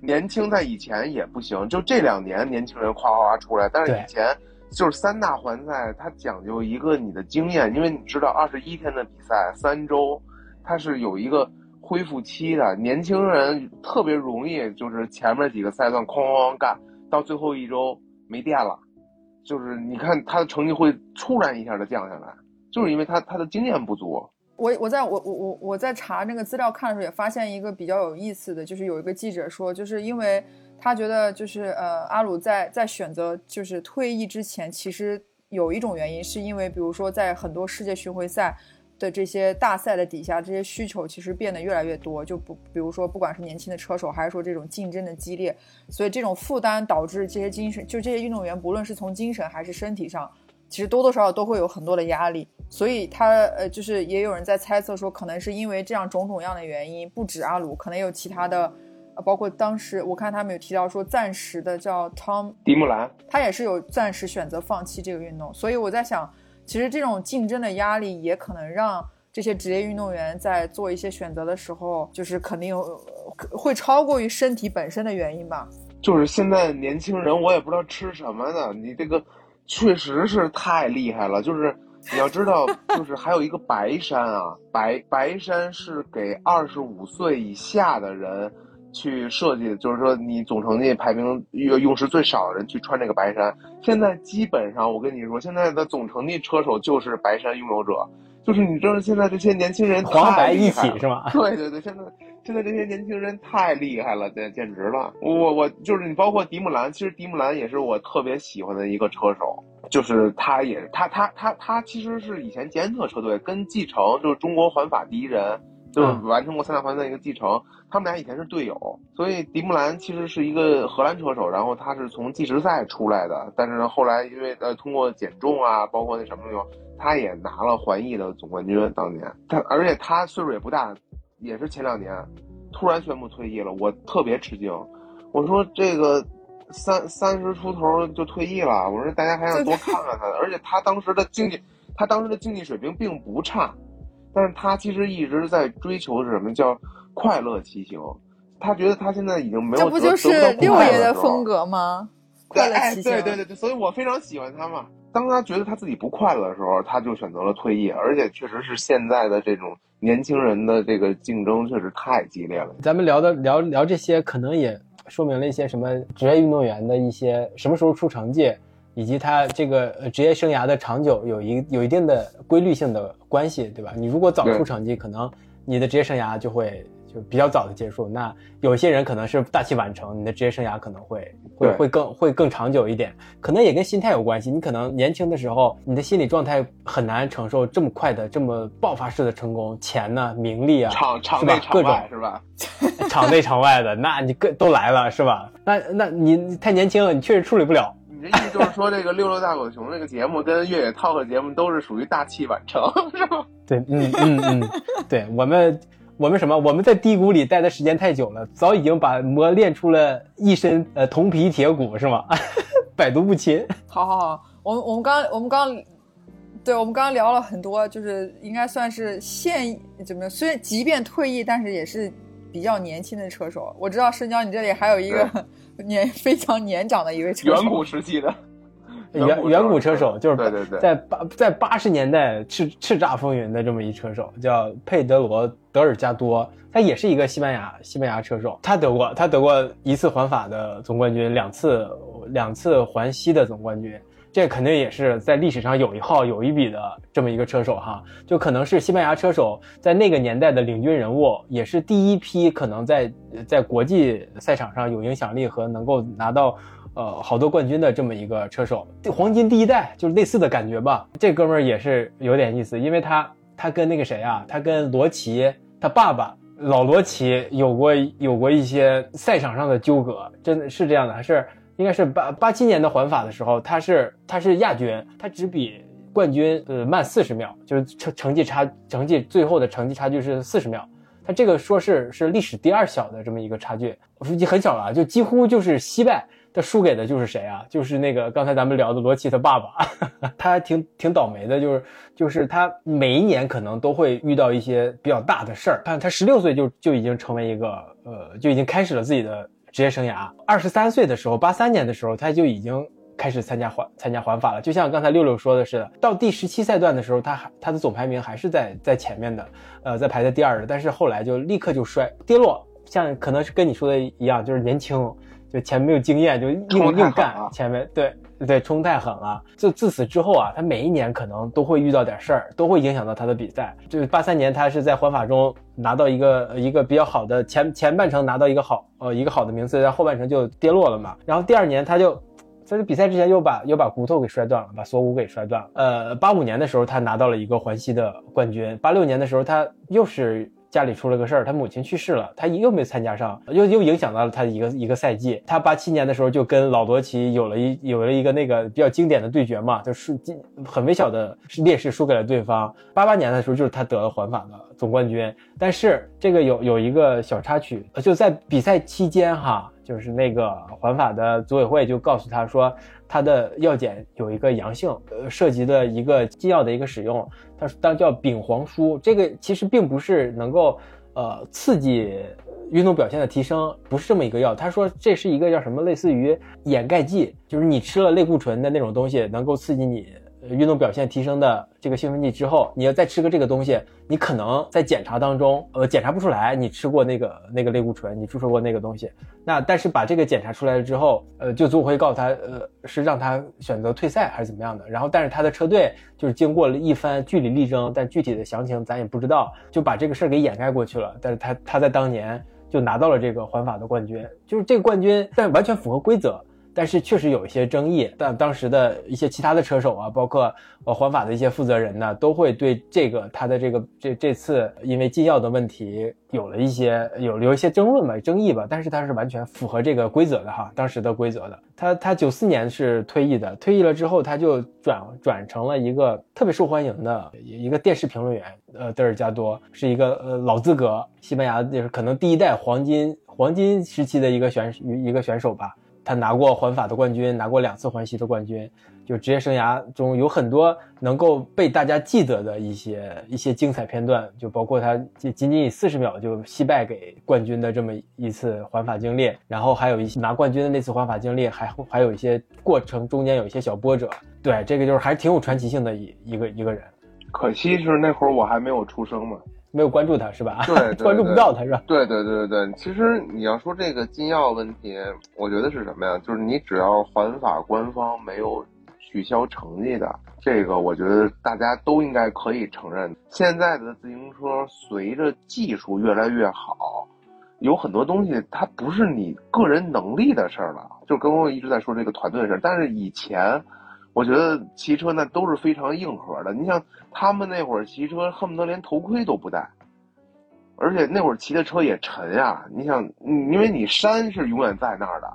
S4: 年轻在以前也不行，就这两年年轻人夸夸夸出来。但是以前就是三大环赛，它讲究一个你的经验，因为你知道二十一天的比赛，三周，它是有一个恢复期的。年轻人特别容易就是前面几个赛段哐哐哐干，到最后一周没电了。就是你看他的成绩会突然一下的降下来，就是因为他他的经验不足。
S3: 我我在我我我我在查那个资料看的时候也发现一个比较有意思的，就是有一个记者说，就是因为他觉得就是呃阿鲁在在选择就是退役之前，其实有一种原因是因为比如说在很多世界巡回赛。的这些大赛的底下，这些需求其实变得越来越多，就不，比如说，不管是年轻的车手，还是说这种竞争的激烈，所以这种负担导致这些精神，就这些运动员，不论是从精神还是身体上，其实多多少少都会有很多的压力。所以他呃，就是也有人在猜测说，可能是因为这样种种样的原因，不止阿鲁，可能有其他的，呃，包括当时我看他们有提到说，暂时的叫 Tom
S4: 迪木兰，
S3: 他也是有暂时选择放弃这个运动。所以我在想，其实这种竞争的压力也可能让这些职业运动员在做一些选择的时候，就是肯定有会超过于身体本身的原因吧。
S4: 就是现在年轻人，我也不知道吃什么呢。你这个确实是太厉害了，就是。你要知道，就是还有一个白山啊，白白山是给二十五岁以下的人去设计，就是说你总成绩排名用用时最少的人去穿这个白衫。现在基本上，我跟你说，现在的总成绩车手就是白衫拥有者，就是你知道现在这些年轻人
S2: 黄白一起是吗？
S4: 对对对，现在现在这些年轻人太厉害了，简简直了。我我就是你，包括迪木兰，其实迪木兰也是我特别喜欢的一个车手。就是他，也他他他他其实是以前捷安特车队跟继承，就是中国环法第一人，就是完成过三大环的一个继承。他们俩以前是队友，所以迪木兰其实是一个荷兰车手，然后他是从计时赛出来的，但是后来因为呃通过减重啊，包括那什么的，他也拿了环意的总冠军。当年他而且他岁数也不大，也是前两年突然宣布退役了，我特别吃惊，我说这个。三三十出头就退役了，我说大家还想多看看他，而且他当时的竞技，他当时的竞技水平并不差，但是他其实一直在追求是什么叫快乐骑行，他觉得他现在已经没有
S3: 这不就是六爷的风格吗？快乐骑
S4: 行，对对对对，所以我非常喜欢他嘛。当他觉得他自己不快乐的时候，他就选择了退役，而且确实是现在的这种年轻人的这个竞争确实太激烈了。
S2: 咱们聊的聊聊这些，可能也。说明了一些什么职业运动员的一些什么时候出成绩，以及他这个职业生涯的长久有一有一定的规律性的关系，对吧？你如果早出成绩，可能你的职业生涯就会就比较早的结束。那有些人可能是大器晚成，你的职业生涯可能会会会更会更长久一点。可能也跟心态有关系。你可能年轻的时候，你的心理状态很难承受这么快的这么爆发式的成功，钱呢，名利啊，
S4: 场场内场外是吧？
S2: 场内场外的，那你各都来了是吧？那那你太年轻了，你确实处理不了。
S4: 你的意思就是说，这个六六大狗熊这个节目跟越野 talk 节目都是属于大器晚成，是吧？
S2: 对，嗯嗯嗯，对我们我们什么？我们在低谷里待的时间太久了，早已经把磨练出了一身呃铜皮铁骨，是吗？百毒不侵。
S3: 好好好，我们我们刚我们刚，对我们刚刚聊了很多，就是应该算是现怎么？虽然即便退役，但是也是。比较年轻的车手，我知道深交，你这里还有一个 年非常年长的一位车手，
S4: 远古时期的
S2: 远远古车手，就是
S4: 对对对，
S2: 在八在八十年代叱叱咤风云的这么一车手，叫佩德罗德尔加多，他也是一个西班牙西班牙车手，他得过他得过一次环法的总冠军，两次两次环西的总冠军。这肯定也是在历史上有一号有一笔的这么一个车手哈，就可能是西班牙车手在那个年代的领军人物，也是第一批可能在在国际赛场上有影响力和能够拿到呃好多冠军的这么一个车手，黄金第一代就是类似的感觉吧。这哥们儿也是有点意思，因为他他跟那个谁啊，他跟罗琦他爸爸老罗琦有过有过一些赛场上的纠葛，真的是这样的还是？应该是八八七年的环法的时候，他是他是亚军，他只比冠军呃慢四十秒，就是成成绩差成绩最后的成绩差距是四十秒，他这个说是是历史第二小的这么一个差距，我说已经很小了，就几乎就是惜败，他输给的就是谁啊？就是那个刚才咱们聊的罗齐他爸爸，他还挺挺倒霉的，就是就是他每一年可能都会遇到一些比较大的事儿，看他十六岁就就已经成为一个呃就已经开始了自己的。职业生涯，二十三岁的时候，八三年的时候，他就已经开始参加环参加环法了。就像刚才六六说的似的，到第十七赛段的时候，他还他的总排名还是在在前面的，呃，在排在第二的。但是后来就立刻就摔跌落，像可能是跟你说的一样，就是年轻，就前面没有经验，就硬硬干前面对。对，冲太狠了。就自此之后啊，他每一年可能都会遇到点事儿，都会影响到他的比赛。就是八三年，他是在环法中拿到一个一个比较好的前前半程拿到一个好呃一个好的名次，在后半程就跌落了嘛。然后第二年他就在这比赛之前又把又把骨头给摔断了，把锁骨给摔断了。呃，八五年的时候他拿到了一个环西的冠军，八六年的时候他又是家里出了个事儿，他母亲去世了，他又没参加上，又又影响到了他一个一个赛季。他八七年的时候就跟老罗奇有了一有了一个那个比较经典的对决嘛，就输很微小的劣势输给了对方。八八年的时候就是他得了环法的总冠军，但是这个有有一个小插曲，就在比赛期间哈，就是那个环法的组委会就告诉他说。他的药检有一个阳性，呃，涉及的一个禁药的一个使用，它当叫丙黄舒，这个其实并不是能够，呃，刺激运动表现的提升，不是这么一个药。他说这是一个叫什么，类似于掩盖剂，就是你吃了类固醇的那种东西，能够刺激你。运动表现提升的这个兴奋剂之后，你要再吃个这个东西，你可能在检查当中，呃，检查不出来你吃过那个那个类固醇，你注射过那个东西。那但是把这个检查出来了之后，呃，就组委会告诉他，呃，是让他选择退赛还是怎么样的。然后，但是他的车队就是经过了一番据理力争，但具体的详情咱也不知道，就把这个事儿给掩盖过去了。但是他他在当年就拿到了这个环法的冠军，就是这个冠军，但完全符合规则。但是确实有一些争议，但当时的一些其他的车手啊，包括呃环法的一些负责人呢，都会对这个他的这个这这次因为禁药的问题有了一些有有一些争论吧，争议吧。但是他是完全符合这个规则的哈，当时的规则的。他他九四年是退役的，退役了之后他就转转成了一个特别受欢迎的一个电视评论员。呃，德尔加多是一个呃老资格西班牙就是可能第一代黄金黄金时期的一个选一个选手吧。他拿过环法的冠军，拿过两次环西的冠军，就职业生涯中有很多能够被大家记得的一些一些精彩片段，就包括他仅仅以四十秒就惜败给冠军的这么一次环法经历，然后还有一些拿冠军的那次环法经历，还还有一些过程中间有一些小波折。对，这个就是还挺有传奇性的一一个一个人。
S4: 可惜是那会儿我还没有出生嘛。
S2: 没有关注他是吧？
S4: 对，
S2: 关注不到他是吧？
S4: 对对对对对。其实你要说这个禁药问题，我觉得是什么呀？就是你只要环法官方没有取消成绩的，这个我觉得大家都应该可以承认。现在的自行车随着技术越来越好，有很多东西它不是你个人能力的事儿了。就跟我一直在说这个团队的事儿，但是以前。我觉得骑车那都是非常硬核的。你像他们那会儿骑车，恨不得连头盔都不戴，而且那会儿骑的车也沉呀。你想，因为你山是永远在那儿的，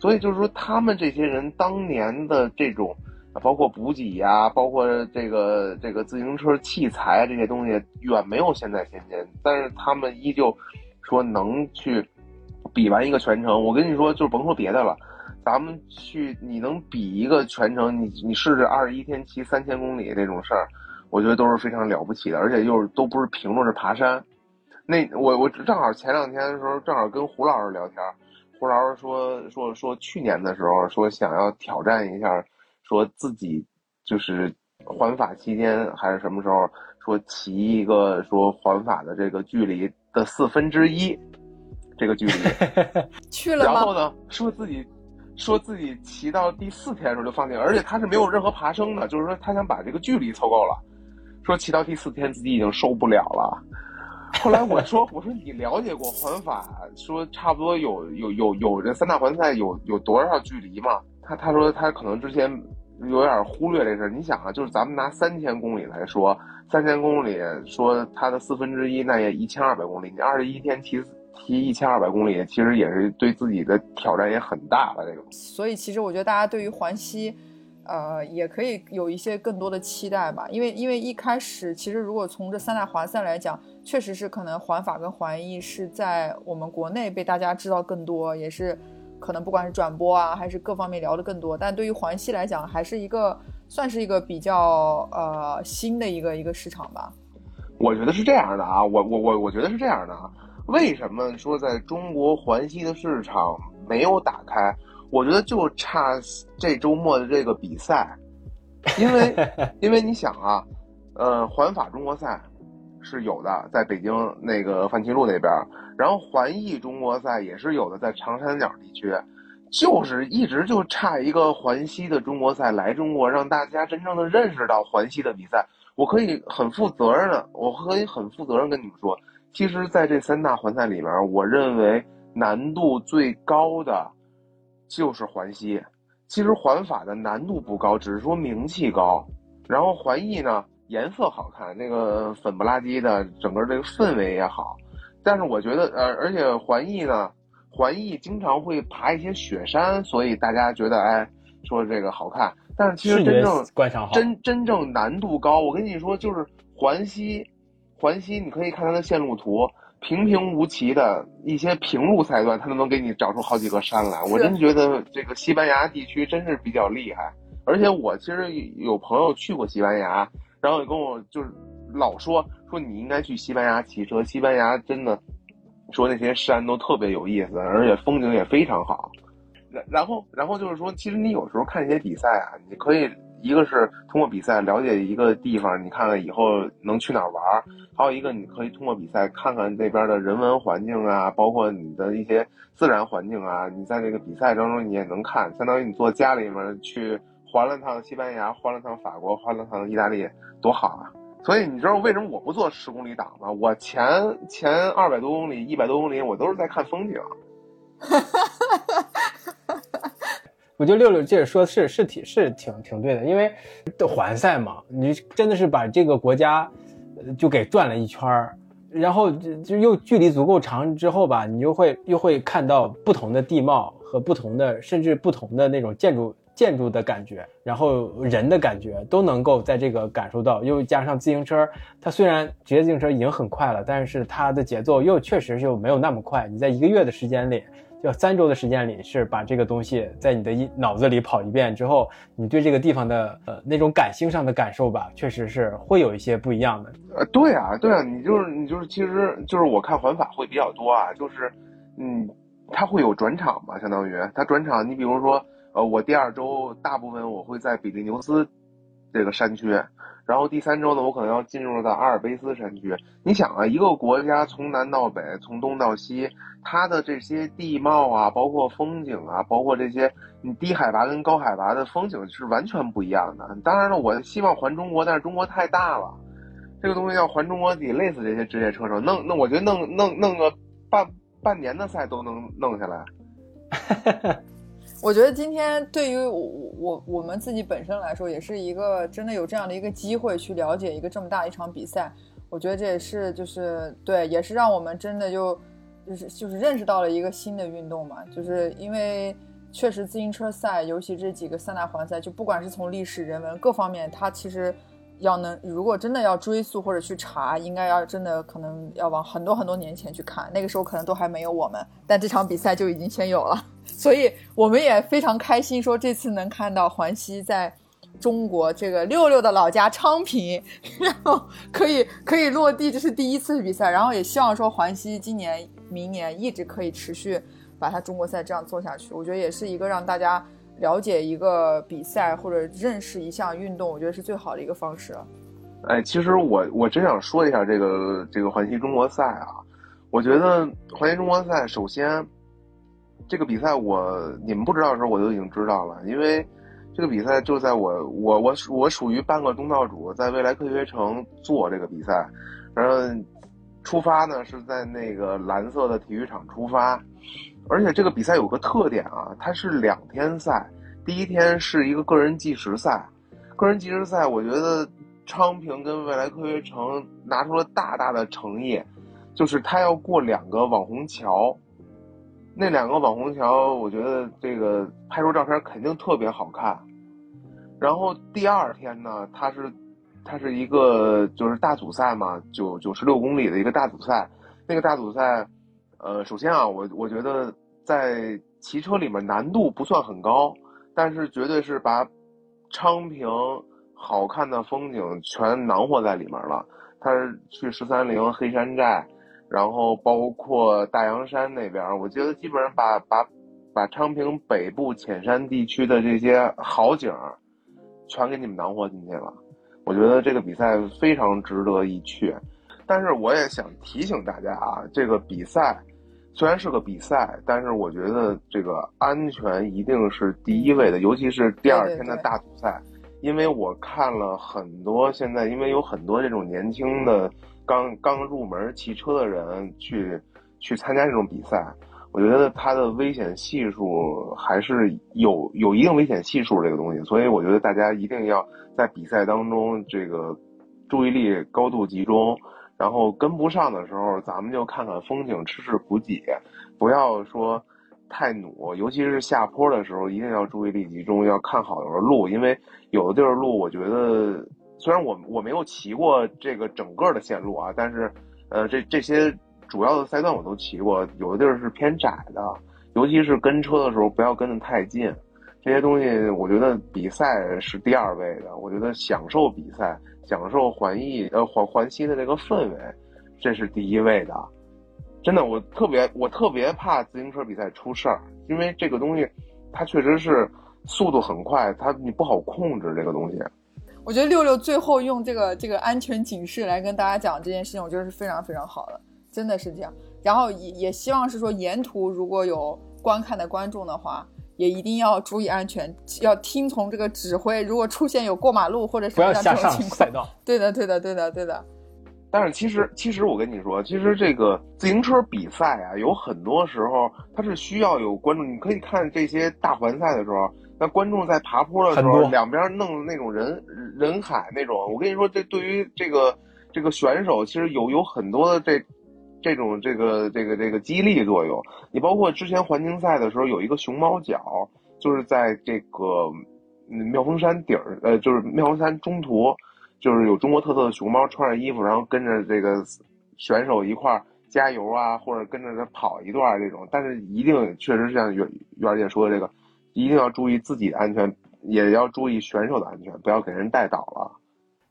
S4: 所以就是说，他们这些人当年的这种，包括补给呀，包括这个这个自行车器材这些东西，远没有现在先进。但是他们依旧说能去比完一个全程。我跟你说，就甭说别的了。咱们去，你能比一个全程？你你试试二十一天骑三千公里这种事儿，我觉得都是非常了不起的，而且又是都不是平路，是爬山。那我我正好前两天的时候，正好跟胡老师聊天，胡老师说说说去年的时候说想要挑战一下，说自己就是环法期间还是什么时候说骑一个说环法的这个距离的四分之一，这个距离
S3: 去了
S4: 然后呢，说自己。说自己骑到第四天的时候就放弃了，而且他是没有任何爬升的，就是说他想把这个距离凑够了。说骑到第四天自己已经受不了了。后来我说我说你了解过环法，说差不多有有有有这三大环赛有有多少距离吗？他他说他可能之前有点忽略这事。你想啊，就是咱们拿三千公里来说，三千公里说它的四分之一，那也一千二百公里，你二十一天骑。骑一千二百公里，其实也是对自己的挑战也很大的这种。
S3: 所以，其实我觉得大家对于环西，呃，也可以有一些更多的期待吧。因为，因为一开始，其实如果从这三大环赛来讲，确实是可能环法跟环意是在我们国内被大家知道更多，也是可能不管是转播啊，还是各方面聊的更多。但对于环西来讲，还是一个算是一个比较呃新的一个一个市场吧。
S4: 我觉得是这样的啊，我我我我觉得是这样的啊。为什么说在中国环西的市场没有打开？我觉得就差这周末的这个比赛，因为 因为你想啊，呃，环法中国赛是有的，在北京那个范齐路那边，然后环意中国赛也是有的，在长三角地区，就是一直就差一个环西的中国赛来中国，让大家真正的认识到环西的比赛。我可以很负责任的，我可以很负责任跟你们说。其实，在这三大环赛里面，我认为难度最高的就是环西。其实环法的难度不高，只是说名气高。然后环意呢，颜色好看，那个粉不拉几的，整个这个氛围也好。但是我觉得，呃，而且环艺呢，环艺经常会爬一些雪山，所以大家觉得，哎，说这个好看。但是其实真正
S2: 观赏好，
S4: 真真正难度高。我跟你说，就是环西，环西，你可以看它的线路图，平平无奇的一些平路赛段，它都能给你找出好几个山来。我真觉得这个西班牙地区真是比较厉害。而且我其实有朋友去过西班牙，然后也跟我就是老说说你应该去西班牙骑车，西班牙真的说那些山都特别有意思，而且风景也非常好。然然后然后就是说，其实你有时候看一些比赛啊，你可以一个是通过比赛了解一个地方，你看看以后能去哪儿玩儿；还有一个你可以通过比赛看看那边的人文环境啊，包括你的一些自然环境啊。你在这个比赛当中你也能看，相当于你坐家里面去。环了趟西班牙，环了趟法国，环了趟意大利，多好啊！所以你知道为什么我不做十公里档吗？我前前二百多公里、一百多公里，我都是在看风景。
S2: 我觉得六六这说是是挺是挺挺对的，因为的环赛嘛，你真的是把这个国家就给转了一圈儿，然后就又距离足够长之后吧，你就会又会看到不同的地貌和不同的甚至不同的那种建筑。建筑的感觉，然后人的感觉都能够在这个感受到，又加上自行车，它虽然职业自行车已经很快了，但是它的节奏又确实就没有那么快。你在一个月的时间里，要三周的时间里，是把这个东西在你的脑子里跑一遍之后，你对这个地方的呃那种感性上的感受吧，确实是会有一些不一样的。
S4: 呃，对啊，对啊，你就是你就是，其实就是我看环法会比较多啊，就是嗯，它会有转场嘛，相当于它转场，你比如说。呃，我第二周大部分我会在比利牛斯这个山区，然后第三周呢，我可能要进入到阿尔卑斯山区。你想啊，一个国家从南到北，从东到西，它的这些地貌啊，包括风景啊，包括这些你低海拔跟高海拔的风景是完全不一样的。当然了，我希望环中国，但是中国太大了，这个东西要环中国得累死这些职业车手。弄那我觉得弄弄弄个半半年的赛都能弄下来。
S3: 我觉得今天对于我我我们自己本身来说，也是一个真的有这样的一个机会去了解一个这么大一场比赛。我觉得这也是就是对，也是让我们真的就就是就是认识到了一个新的运动嘛。就是因为确实自行车赛，尤其这几个三大环赛，就不管是从历史、人文各方面，它其实要能如果真的要追溯或者去查，应该要真的可能要往很多很多年前去看，那个时候可能都还没有我们，但这场比赛就已经先有了。所以我们也非常开心，说这次能看到环西在中国这个六六的老家昌平，然后可以可以落地，这是第一次比赛。然后也希望说环西今年、明年一直可以持续把它中国赛这样做下去。我觉得也是一个让大家了解一个比赛或者认识一项运动，我觉得是最好的一个方式。
S4: 哎，其实我我真想说一下这个这个环西中国赛啊，我觉得环西中国赛首先。这个比赛我你们不知道的时候我就已经知道了，因为这个比赛就在我我我我属于半个东道主，在未来科学城做这个比赛，然后出发呢是在那个蓝色的体育场出发，而且这个比赛有个特点啊，它是两天赛，第一天是一个个人计时赛，个人计时赛我觉得昌平跟未来科学城拿出了大大的诚意，就是他要过两个网红桥。那两个网红桥，我觉得这个拍出照片肯定特别好看。然后第二天呢，它是它是一个就是大组赛嘛，九九十六公里的一个大组赛。那个大组赛，呃，首先啊，我我觉得在骑车里面难度不算很高，但是绝对是把昌平好看的风景全囊括在里面了。它是去十三陵黑山寨。然后包括大洋山那边，我觉得基本上把把把昌平北部浅山地区的这些好景，全给你们囊括进去了。我觉得这个比赛非常值得一去。但是我也想提醒大家啊，这个比赛虽然是个比赛，但是我觉得这个安全一定是第一位的，尤其是第二天的大组赛，因为我看了很多现在，因为有很多这种年轻的。刚刚入门骑车的人去去参加这种比赛，我觉得它的危险系数还是有有一定危险系数这个东西，所以我觉得大家一定要在比赛当中这个注意力高度集中，然后跟不上的时候，咱们就看看风景，吃吃补给，不要说太努，尤其是下坡的时候，一定要注意力集中，要看好的路，因为有的地儿路，我觉得虽然我我没有骑过这个整个的线路啊，但是呃，这这些主要的赛段我都骑过，有的地儿是偏窄的，尤其是跟车的时候，不要跟得太近。这些东西，我觉得比赛是第二位的。我觉得享受比赛、享受环意呃环环西的这个氛围，这是第一位的。真的，我特别我特别怕自行车比赛出事儿，因为这个东西它确实是速度很快，它你不好控制这个东西。
S3: 我觉得六六最后用这个这个安全警示来跟大家讲这件事情，我觉得是非常非常好的，真的是这样。然后也也希望是说沿途如果有观看的观众的话。也一定要注意安全，要听从这个指挥。如果出现有过马路或者是
S2: 不要下上赛道。
S3: 对的，对的，对的，对的。
S4: 但是其实，其实我跟你说，其实这个自行车比赛啊，有很多时候它是需要有观众。你可以看这些大环赛的时候，那观众在爬坡的时候，两边弄那种人人海那种。我跟你说，这对于这个这个选手，其实有有很多的这。这种这个这个这个激励作用，你包括之前环境赛的时候有一个熊猫脚，就是在这个妙峰山顶儿，呃，就是妙峰山中途，就是有中国特色的熊猫穿着衣服，然后跟着这个选手一块儿加油啊，或者跟着他跑一段这种。但是一定确实是像袁袁姐说的这个，一定要注意自己的安全，也要注意选手的安全，不要给人带倒了。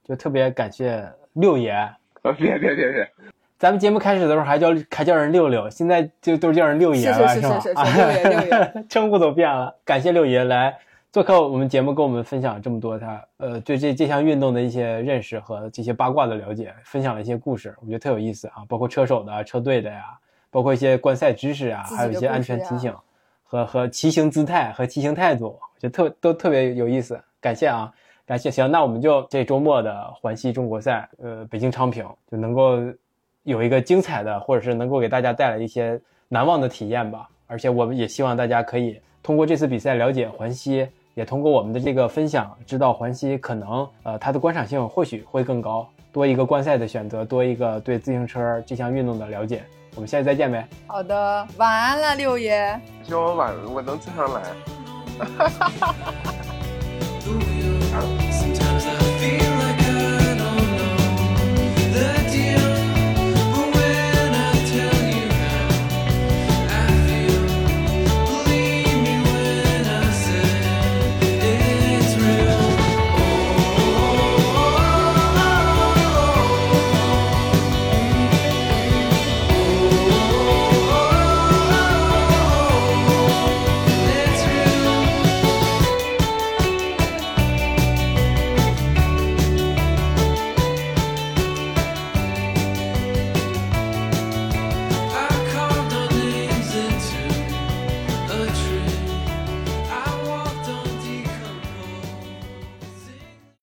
S2: 就特别感谢六爷，
S4: 呃，别别别别。
S2: 咱们节目开始的时候还叫还叫人六六，现在就都叫人六爷了，
S3: 是吧？六爷六爷，
S2: 称呼都变了。感谢六爷来做客我们节目，跟我们分享这么多他呃对这这项运动的一些认识和这些八卦的了解，分享了一些故事，我觉得特有意思啊。包括车手的、车队的呀，包括一些观赛知识啊，还有一些安全提醒和和骑行姿态和骑行态度，我觉得特都特别有意思。感谢啊，感谢。行，那我们就这周末的环西中国赛，呃，北京昌平就能够。有一个精彩的，或者是能够给大家带来一些难忘的体验吧。而且我们也希望大家可以通过这次比赛了解环西，也通过我们的这个分享，知道环西可能呃它的观赏性或许会更高，多一个观赛的选择，多一个对自行车这项运动的了解。我们下期再见呗。
S3: 好的，晚安了，六爷。
S4: 希望我晚我能经常来。哈哈哈哈哈。